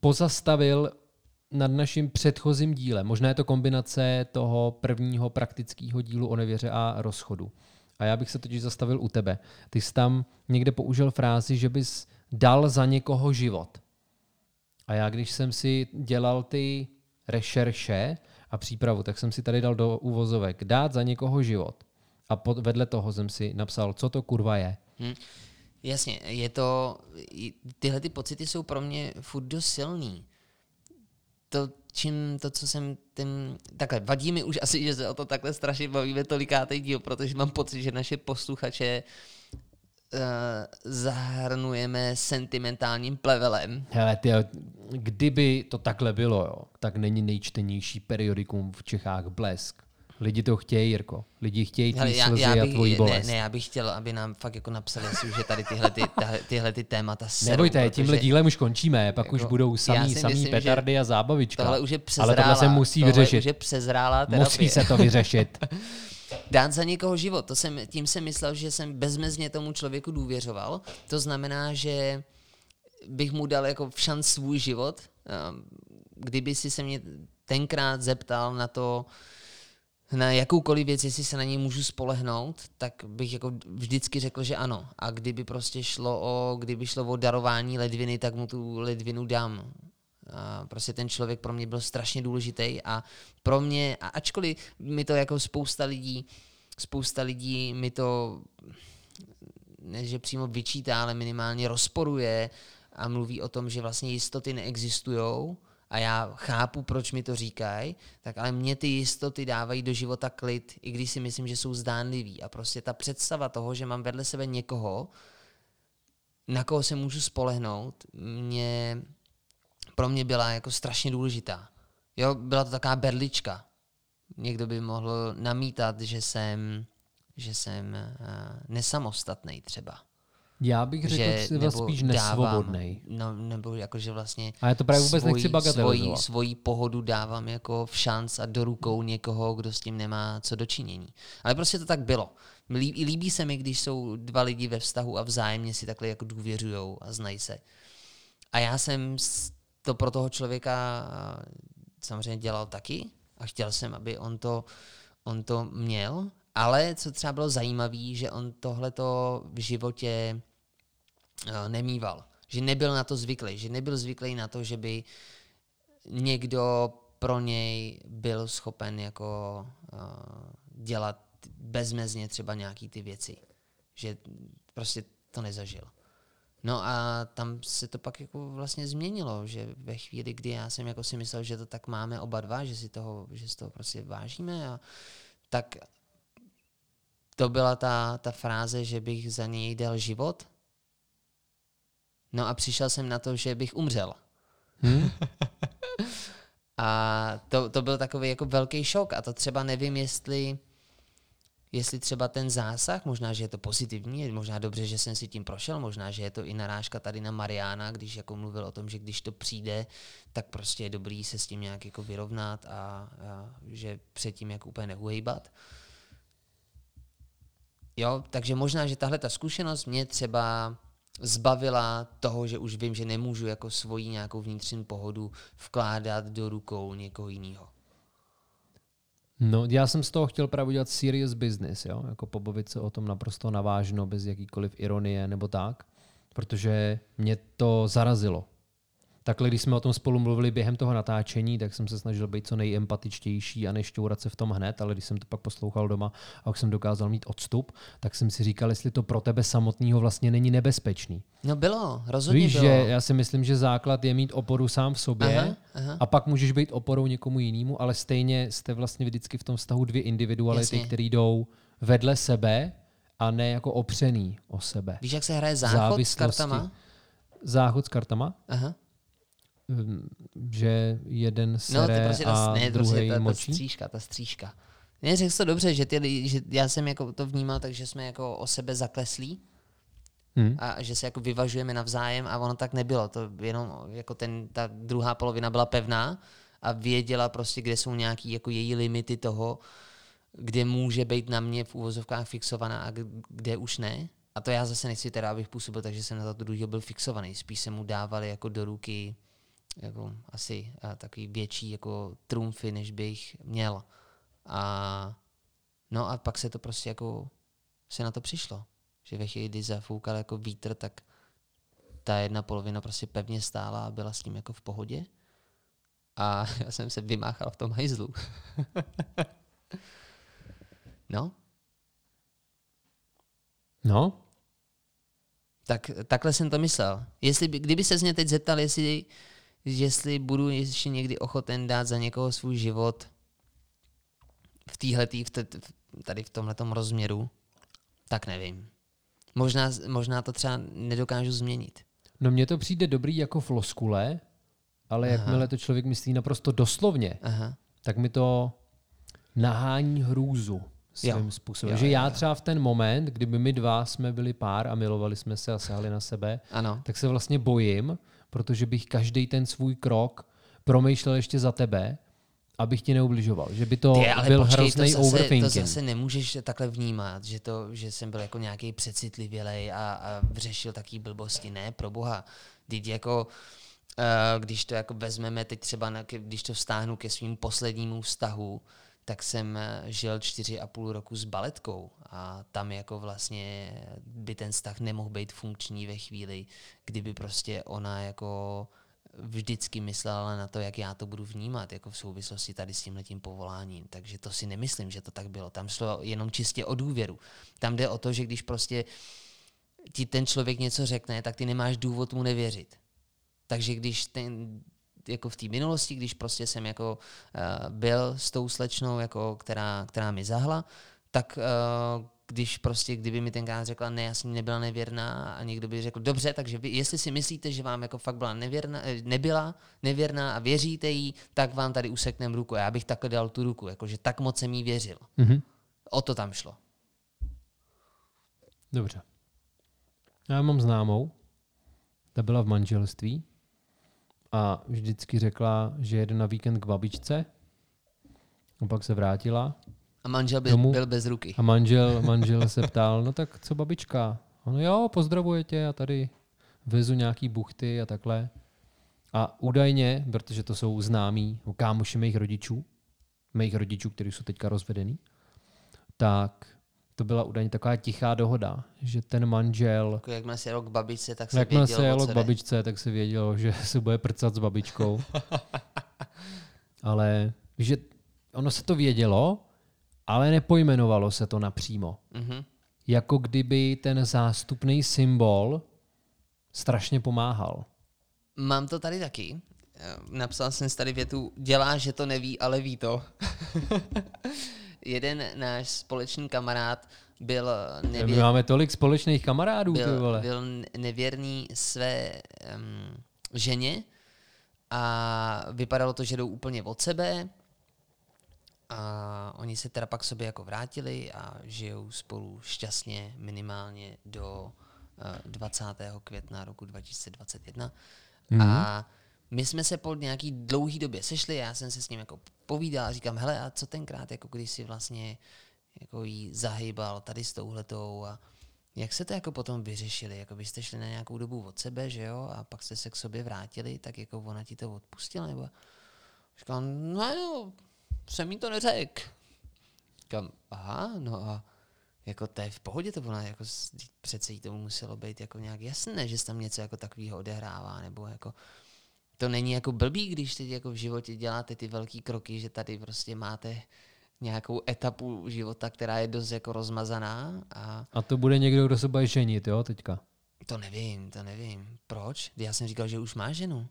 pozastavil nad naším předchozím dílem. Možná je to kombinace toho prvního praktického dílu o nevěře a rozchodu. A já bych se totiž zastavil u tebe. Ty jsi tam někde použil frázi, že bys dal za někoho život. A já, když jsem si dělal ty rešerše a přípravu, tak jsem si tady dal do úvozovek dát za někoho život. A pod, vedle toho jsem si napsal, co to kurva je. Hmm. Jasně, je to, tyhle ty pocity jsou pro mě furt dost silný to, čím to, co jsem ten... Takhle, vadí mi už asi, že se o to takhle strašně bavíme tolikátý díl, protože mám pocit, že naše posluchače uh, zahrnujeme sentimentálním plevelem. Hele, ty, kdyby to takhle bylo, jo, tak není nejčtenější periodikum v Čechách Blesk. Lidi to chtějí, Jirko. Lidi chtějí já, slzy já bych, a tvojí bolest. Ne, ne, já bych chtěl, aby nám fakt jako napsali, že tady tyhle, ty, tyhle ty témata serou. Nebojte, protože, tímhle dílem už končíme, pak jako, už budou samý, samý myslím, petardy a zábavička. Tohle už je přezrálá, Ale tohle se musí tohle vyřešit. už je přezrálá terapie. Musí se to vyřešit. Dát za někoho život, to jsem, tím jsem myslel, že jsem bezmezně tomu člověku důvěřoval. To znamená, že bych mu dal jako v šanc svůj život. Ehm, kdyby si se mě tenkrát zeptal na to, na jakoukoliv věc, jestli se na něj můžu spolehnout, tak bych jako vždycky řekl, že ano. A kdyby prostě šlo o, kdyby šlo o darování ledviny, tak mu tu ledvinu dám. A prostě ten člověk pro mě byl strašně důležitý a pro mě, a ačkoliv mi to jako spousta lidí, spousta lidí mi to ne, že přímo vyčítá, ale minimálně rozporuje a mluví o tom, že vlastně jistoty neexistují, a já chápu, proč mi to říkají, tak ale mě ty jistoty dávají do života klid, i když si myslím, že jsou zdánlivý. A prostě ta představa toho, že mám vedle sebe někoho, na koho se můžu spolehnout, mě, pro mě byla jako strašně důležitá. Jo, byla to taková berlička. Někdo by mohl namítat, že jsem, že jsem uh, nesamostatný třeba. Já bych řekl že, třeba nebo spíš dávám, nesvobodnej. no, nebo jako, že vlastně A já to právě vůbec nechci svoji, bagatelizovat. svoji pohodu dávám jako v šanc a do rukou někoho, kdo s tím nemá co dočinění. Ale prostě to tak bylo. Líbí, líbí se mi, když jsou dva lidi ve vztahu a vzájemně si takhle jako důvěřujou a znají se. A já jsem to pro toho člověka samozřejmě dělal taky a chtěl jsem, aby on to, on to měl, ale co třeba bylo zajímavé, že on tohleto v životě nemýval. Že nebyl na to zvyklý. Že nebyl zvyklý na to, že by někdo pro něj byl schopen jako uh, dělat bezmezně třeba nějaký ty věci. Že prostě to nezažil. No a tam se to pak jako vlastně změnilo, že ve chvíli, kdy já jsem jako si myslel, že to tak máme oba dva, že si toho, že si toho prostě vážíme a tak to byla ta, ta fráze, že bych za něj dal život. No a přišel jsem na to, že bych umřel. Hm? A to, to byl takový jako velký šok a to třeba nevím, jestli jestli třeba ten zásah, možná, že je to pozitivní, možná dobře, že jsem si tím prošel, možná, že je to i narážka tady na Mariána, když jako mluvil o tom, že když to přijde, tak prostě je dobrý se s tím nějak jako vyrovnat a, a že předtím jako úplně neuhejbat. Jo, takže možná, že tahle ta zkušenost mě třeba zbavila toho, že už vím, že nemůžu jako svoji nějakou vnitřní pohodu vkládat do rukou někoho jiného. No, já jsem z toho chtěl právě udělat serious business, jo? jako pobavit se o tom naprosto navážno, bez jakýkoliv ironie nebo tak, protože mě to zarazilo. Takhle, když jsme o tom spolu mluvili během toho natáčení, tak jsem se snažil být co nejempatičtější a nešťourat se v tom hned, ale když jsem to pak poslouchal doma a už jsem dokázal mít odstup, tak jsem si říkal, jestli to pro tebe samotného vlastně není nebezpečný. No bylo, rozhodně Víš, bylo. že já si myslím, že základ je mít oporu sám v sobě Aha, aha. a pak můžeš být oporou někomu jinému, ale stejně jste vlastně vždycky v tom vztahu dvě individuality, které jdou vedle sebe a ne jako opřený o sebe. Víš, jak se hraje záchod s kartama? Záchod s kartama, Aha. Že jeden No, sere to prostě a ta, ne, prostě druhý ta, ta močí. střížka, ta střížka. Ne, řekl to dobře, že, ty, že já jsem jako to vnímal, takže jsme jako o sebe zakleslí Hm. a že se jako vyvažujeme navzájem a ono tak nebylo. To jenom jako ten, ta druhá polovina byla pevná a věděla prostě, kde jsou nějaký jako její limity toho, kde může být na mě v úvozovkách fixovaná a kde už ne. A to já zase nechci teda, abych působil, takže jsem na to druhého byl fixovaný. Spíš se mu dávali jako do ruky jako asi a takový větší jako trumfy, než bych měl. A no a pak se to prostě jako se na to přišlo. Že ve chvíli, kdy zafoukal jako vítr, tak ta jedna polovina prostě pevně stála a byla s tím jako v pohodě. A já jsem se vymáchal v tom hajzlu. no, No, tak takhle jsem to myslel. Jestli by, kdyby se mě teď zeptal, jestli, jestli budu ještě někdy ochoten dát za někoho svůj život v téhletý, v tady v tomhletom rozměru, tak nevím. Možná, možná to třeba nedokážu změnit. no mně to přijde dobrý jako floskule, ale jakmile to člověk myslí naprosto doslovně, Aha. tak mi to nahání hrůzu svým Jo. způsobem. Jo, že jo, já jo. třeba v ten moment, kdyby my dva jsme byli pár a milovali jsme se a sahali na sebe, Ano. tak se vlastně bojím, protože bych každý ten svůj krok promýšlel ještě za tebe, abych ti neubližoval. Že by to Ty, ale byl počkej, to hrozný zase, to overthinking. zase nemůžeš takhle vnímat, že, to, že jsem byl jako nějaký přecitlivělej a, a řešil taký blbosti. Ne, pro boha. Teď jako, uh, když to jako vezmeme teď třeba, na, když to vztáhnu ke svým poslednímu vztahu, tak jsem eh, žil čtyři a půl roku s baletkou a tam jako vlastně by ten vztah nemohl být funkční ve chvíli, kdyby prostě ona jako vždycky myslela na to, jak já to budu vnímat, jako v souvislosti tady s tímhletím povoláním. Takže to si nemyslím, že to tak bylo. Tam šlo jenom čistě o důvěru. Tam jde o to, že když prostě ti ten člověk něco řekne, tak ty nemáš důvod mu nevěřit. Takže když ten, jako v té minulosti, když prostě jsem jako uh, byl s tou slečnou, jako, která, která mi zahla, tak uh, když prostě, kdyby mi tenkrát řekla, ne, já jsem nebyla nevěrná a někdo by řekl, dobře, takže vy, jestli si myslíte, že vám jako fakt byla nevěrná, eh, nebyla nevěrná a věříte jí, tak vám tady useknem ruku. A já bych takhle dal tu ruku, jakože tak moc jsem jí věřil. Mhm. O to tam šlo. Dobře. Já mám známou, ta byla v manželství a vždycky řekla, že jede na víkend k babičce a pak se vrátila A manžel byl, Domů? byl bez ruky. a manžel, manžel se ptal, no tak co babička? Ono jo, pozdravuje tě a tady vezu nějaký buchty a takhle. A údajně, protože to jsou známí kámoši mých rodičů, mých rodičů, kteří jsou teďka rozvedený, tak to byla údajně taková tichá dohoda, že ten manžel, Jako jakmile se jel k babičce, tak se jakmile věděl, se jelo k babičce, tak se vědělo, že se bude prcat s babičkou. ale že ono se to vědělo, ale nepojmenovalo se to napřímo. Mhm. Jako kdyby ten zástupný symbol strašně pomáhal. Mám to tady taky. Napsal jsem si tady větu, dělá, že to neví, ale ví to. Jeden náš společný kamarád byl My nevěrný, máme tolik společných kamarádů, ty byl, vole. byl nevěrný své um, ženě a vypadalo to, že jdou úplně od sebe a oni se teda pak sobě jako vrátili a žijou spolu šťastně minimálně do uh, 20. května roku 2021 Mhm. a my jsme se po nějaký dlouhý době sešli, já jsem se s ním jako povídal a říkám, hele, a co tenkrát, jako když si vlastně jako jí zahýbal tady s touhletou a jak se to jako potom vyřešili? Jako byste šli na nějakou dobu od sebe, že jo, a pak jste se k sobě vrátili, tak jako ona ti to odpustila, nebo... Říkám, no jo, jsem jí to neřekl. Říkám, aha, no a jako to je v pohodě to ona, jako přece jí tomu muselo být jako nějak jasné, že se tam něco jako takového odehrává, nebo jako to není jako blbý, když teď jako v životě děláte ty velký kroky, že tady prostě máte nějakou etapu života, která je dost jako rozmazaná a A to bude někdo, kdo se bude ženit, jo, teďka. to nevím, to nevím. Proč? Já jsem říkal, že už má ženu.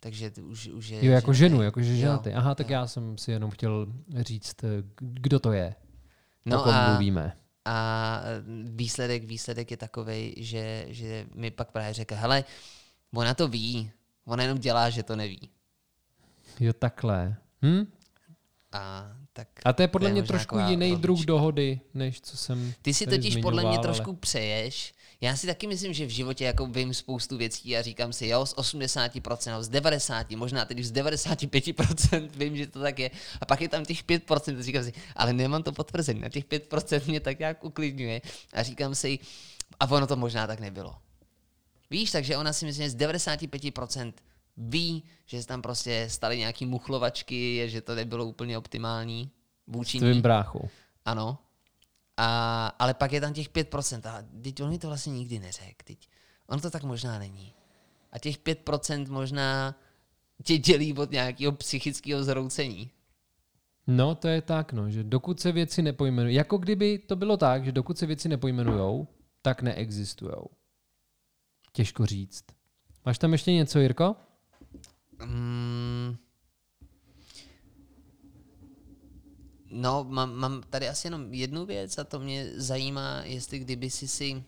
Takže už, už je Jo, jako ženu, jako že ženatý. Aha, tak jo. já jsem si jenom chtěl říct, eh, kdo to je, No a, mluvíme. a výsledek, výsledek je takový, že, že mi pak právě řekl, hele, ona to ví, ona jenom dělá, že to neví. Jo, takhle. Hm? A, tak A to je podle je mě trošku jiný rodička. druh dohody, než co jsem Ty si totiž podle mě zmiňoval, ale- trošku přeješ. Já si taky myslím, že v životě jako vím spoustu věcí a říkám si, jo, z 80%, nebo z 90%, možná teď už z 95% vím, že to tak je. A pak je tam těch 5%, a říkám si, ale nemám to potvrzené. Na těch 5% mě tak nějak uklidňuje. A říkám si, a ono to možná tak nebylo. Víš, takže ona si myslím, že z 95% ví, že se tam prostě staly nějaký muchlovačky, že to nebylo úplně optimální vůči S ní. tvým bráchou. Ano. A, ale pak je tam těch 5%. A teď on mi to vlastně nikdy neřekl. Teď. On to tak možná není. A těch 5% možná tě dělí od nějakého psychického zroucení. No, to je tak, no, že dokud se věci nepojmenují, jako kdyby to bylo tak, že dokud se věci nepojmenujou, tak neexistujou. Těžko říct. Máš tam ještě něco, Jirko? Mm. No, mám, mám tady asi jenom jednu věc a to mě zajímá, jestli kdyby si si,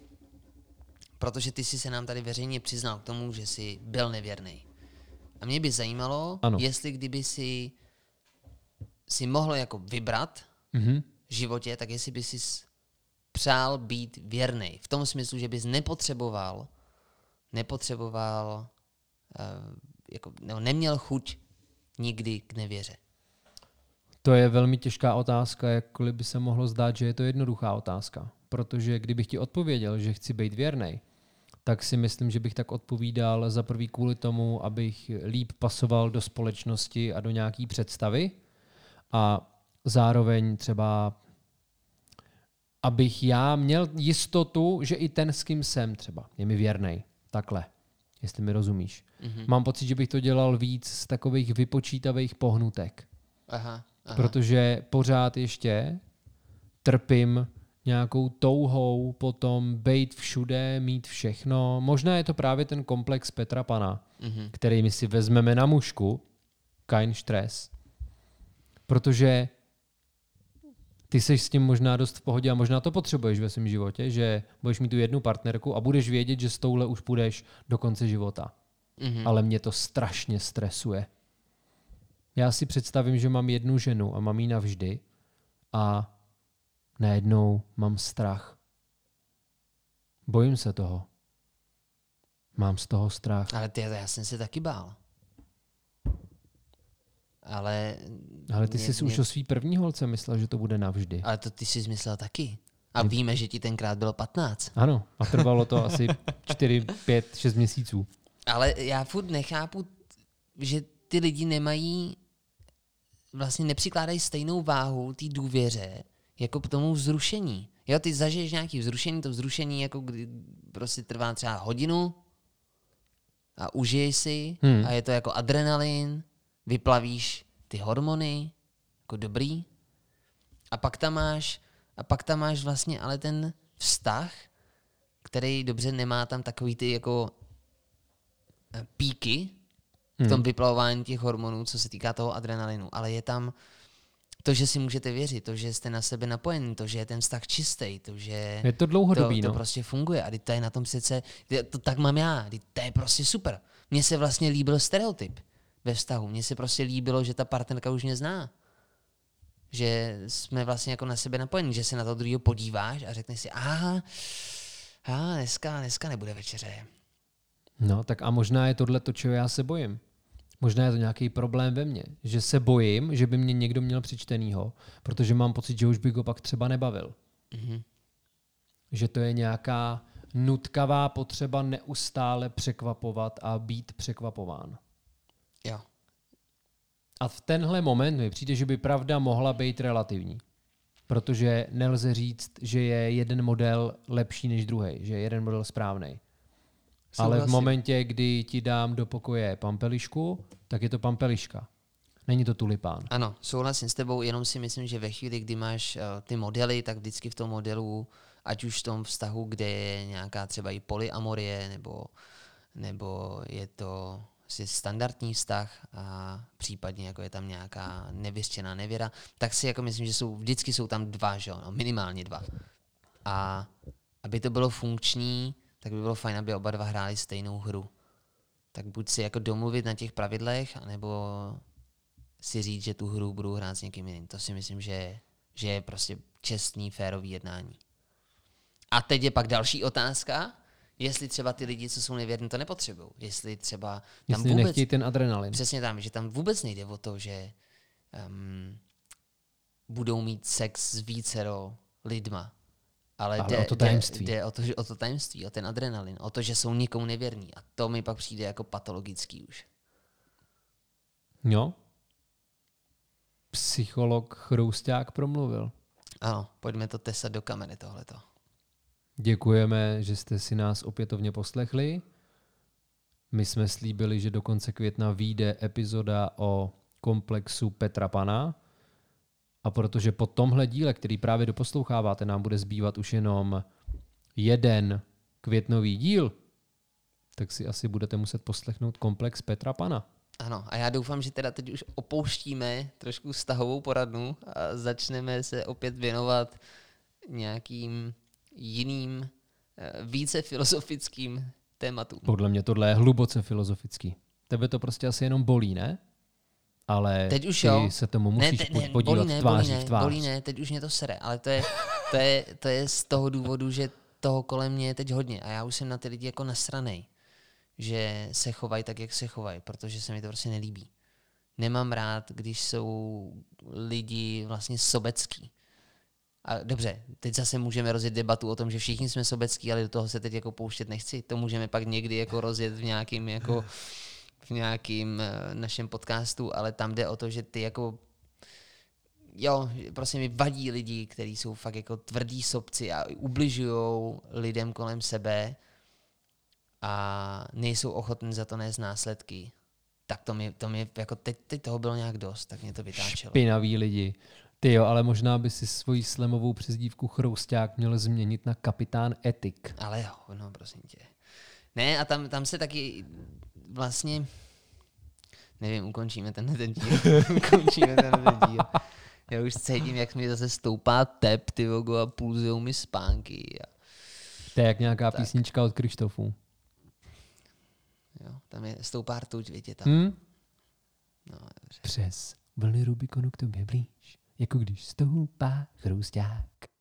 protože ty jsi se nám tady veřejně přiznal k tomu, že jsi byl nevěrný. A mě by zajímalo, Ano. jestli kdyby si, si mohl jako vybrat Mhm. v životě, tak jestli by si přál být věrný. V tom smyslu, že bys nepotřeboval, nepotřeboval, uh, jako, nebo neměl chuť nikdy k nevěře. To je velmi těžká otázka, jakkoliv by se mohlo zdát, že je to jednoduchá otázka. Protože kdybych ti odpověděl, že chci být věrný, tak si myslím, že bych tak odpovídal za prvý kvůli tomu, abych líp pasoval do společnosti a do nějaký představy a zároveň třeba abych já měl jistotu, že i ten, s kým jsem třeba, je mi věrný. Takhle, jestli mi rozumíš. Mm-hmm. Mám pocit, že bych to dělal víc z takových vypočítavých pohnutek Aha, aha. protože pořád ještě trpím nějakou touhou potom být všude, mít všechno. Možná je to právě ten komplex Petra Pana, Mhm. který my si vezmeme na mušku, kein stres, protože ty jsi s tím možná dost v pohodě a možná to potřebuješ ve svém životě, že budeš mít tu jednu partnerku a budeš vědět, že s touhle už půjdeš do konce života. Mhm. Ale mě to strašně stresuje. Já si představím, že mám jednu ženu a mám ji navždy a najednou mám strach. Bojím se toho. Mám z toho strach. Ale ty, já jsem se taky bál. Ale... Ale ty mě- jsi mě- už o svý první holce myslel, že to bude navždy. Ale to ty jsi myslel taky. A víme, že ti tenkrát bylo 15. Ano, a trvalo to asi 4, 5, 6 měsíců. Ale já furt nechápu, že ty lidi nemají, vlastně nepřikládají stejnou váhu té důvěře, jako k tomu vzrušení. Jo, ty zažiješ nějaký vzrušení, to vzrušení jako kdy prostě trvá třeba hodinu a užiješ si Hmm. a je to jako adrenalin, vyplavíš ty hormony, jako dobrý. A pak tam máš, a pak tam máš vlastně ale ten vztah, který dobře nemá tam takový ty jako eh, píky v tom vyplavování těch hormonů, co se týká toho adrenalinu, ale je tam to, že si můžete věřit, to, že jste na sebe napojení, to, že je ten vztah čistý, to, že Je to dlouhodobý, to, no. to prostě funguje a to je na tom přece, to, tak mám já, to je prostě super. Mně se vlastně líbil stereotyp ve vztahu, mně se prostě líbilo, že ta partnerka už mě zná. Že jsme vlastně jako na sebe napojení, že se na to druhého podíváš a řekneš si, aha, aha dneska, dneska nebude večeře. No, tak a možná je tohle to, čeho já se bojím. Možná je to nějaký problém ve mně, že se bojím, že by mě někdo měl přečtenýho, protože mám pocit, že už bych ho pak třeba nebavil. Mhm. Že to je nějaká nutkavá potřeba neustále překvapovat a být překvapován. Jo. A v tenhle moment mi přijde, že by pravda mohla být relativní. Protože nelze říct, že je jeden model lepší než druhý, že je jeden model správný. Ale v momentě, kdy ti dám do pokoje pampelišku, tak je to pampeliška. Není to tulipán. Ano, souhlasím s tebou, jenom si myslím, že ve chvíli, kdy máš uh, ty modely, tak vždycky v tom modelu, ať už v tom vztahu, kde je nějaká třeba i polyamorie, nebo, nebo je to si standardní vztah a případně jako je tam nějaká nevyřčená nevěra, tak si jako myslím, že jsou, vždycky jsou tam dva, že jo, no, minimálně dva. A aby to bylo funkční, tak by bylo fajn, aby oba dva hráli stejnou hru. Tak buď si jako domluvit na těch pravidlech, anebo si říct, že tu hru budu hrát s někým jiným. To si myslím, že, že je prostě čestný, férový jednání. A teď je pak další otázka, jestli třeba ty lidi, co jsou nevěrní, to nepotřebují. Jestli třeba tam Jestli vůbec... nechtějí ten adrenalin. Přesně tam, že tam vůbec nejde o to, že um, budou mít sex s vícero lidma. Ale, Ale jde, o to tajemství. Jde, jde o, to, že, o to tajemství, o ten adrenalin, o to, že jsou nikomu nevěrní. A to mi pak přijde jako patologický už. Jo. Psycholog Chrousták promluvil. Ano, pojďme to tesat do kamery tohleto. Děkujeme, že jste si nás opětovně poslechli. My jsme slíbili, že do konce května vyjde epizoda o komplexu Petra Pana. A protože po tomhle díle, který právě doposloucháváte, nám bude zbývat už jenom jeden květnový díl, tak si asi budete muset poslechnout komplex Petra Pana. Ano, a já doufám, že teda teď už opouštíme trošku vztahovou poradnu a začneme se opět věnovat nějakým jiným, eh, více filozofickým tématům. Podle mě tohle je hluboce filozofický. Tebe to prostě asi jenom bolí, ne? Ale Teď už ty jo. se tomu musíš ne, te- ne, podívat bolí ne, tváří bolí ne, v tvář. bolí ne, teď už mě to sere, ale to je, to, je, to je z toho důvodu, že toho kolem mě je teď hodně a já už jsem na ty lidi jako nasranej, že se chovají tak, jak se chovají, protože se mi to prostě nelíbí. Nemám rád, když jsou lidi vlastně sobecký. A dobře, teď zase můžeme rozjet debatu o tom, že všichni jsme sobecký, ale do toho se teď jako pouštět nechci. To můžeme pak někdy jako rozjet v nějakým jako v nějakým uh, našem podcastu, ale tam jde o to, že ty jako jo, prostě mi vadí lidi, kteří jsou fakt jako tvrdí sobci a ubližují lidem kolem sebe a nejsou ochotní za to nést následky. Tak to mi, to mi jako teď, teď toho bylo nějak dost, tak mě to vytáčelo. Špinaví lidi. Ty jo, ale možná by si svoji slemovou přezdívku Chrousták měl změnit na kapitán Etik. Ale jo, no prosím tě. Ne, a tam, tam se taky vlastně, nevím, ukončíme tenhle ten díl. ukončíme tenhle ten díl. Já už cítím, jak mi zase stoupá tep, ty vogo, a pulzujou mi spánky. A, To je jak nějaká tak. písnička od Krištofu. jo, tam je stoupá rtuť, vidíte tam. Hm? No, dobře. Přes vlny Rubikonu k tobě blíž, jako když stoupá Chrousták.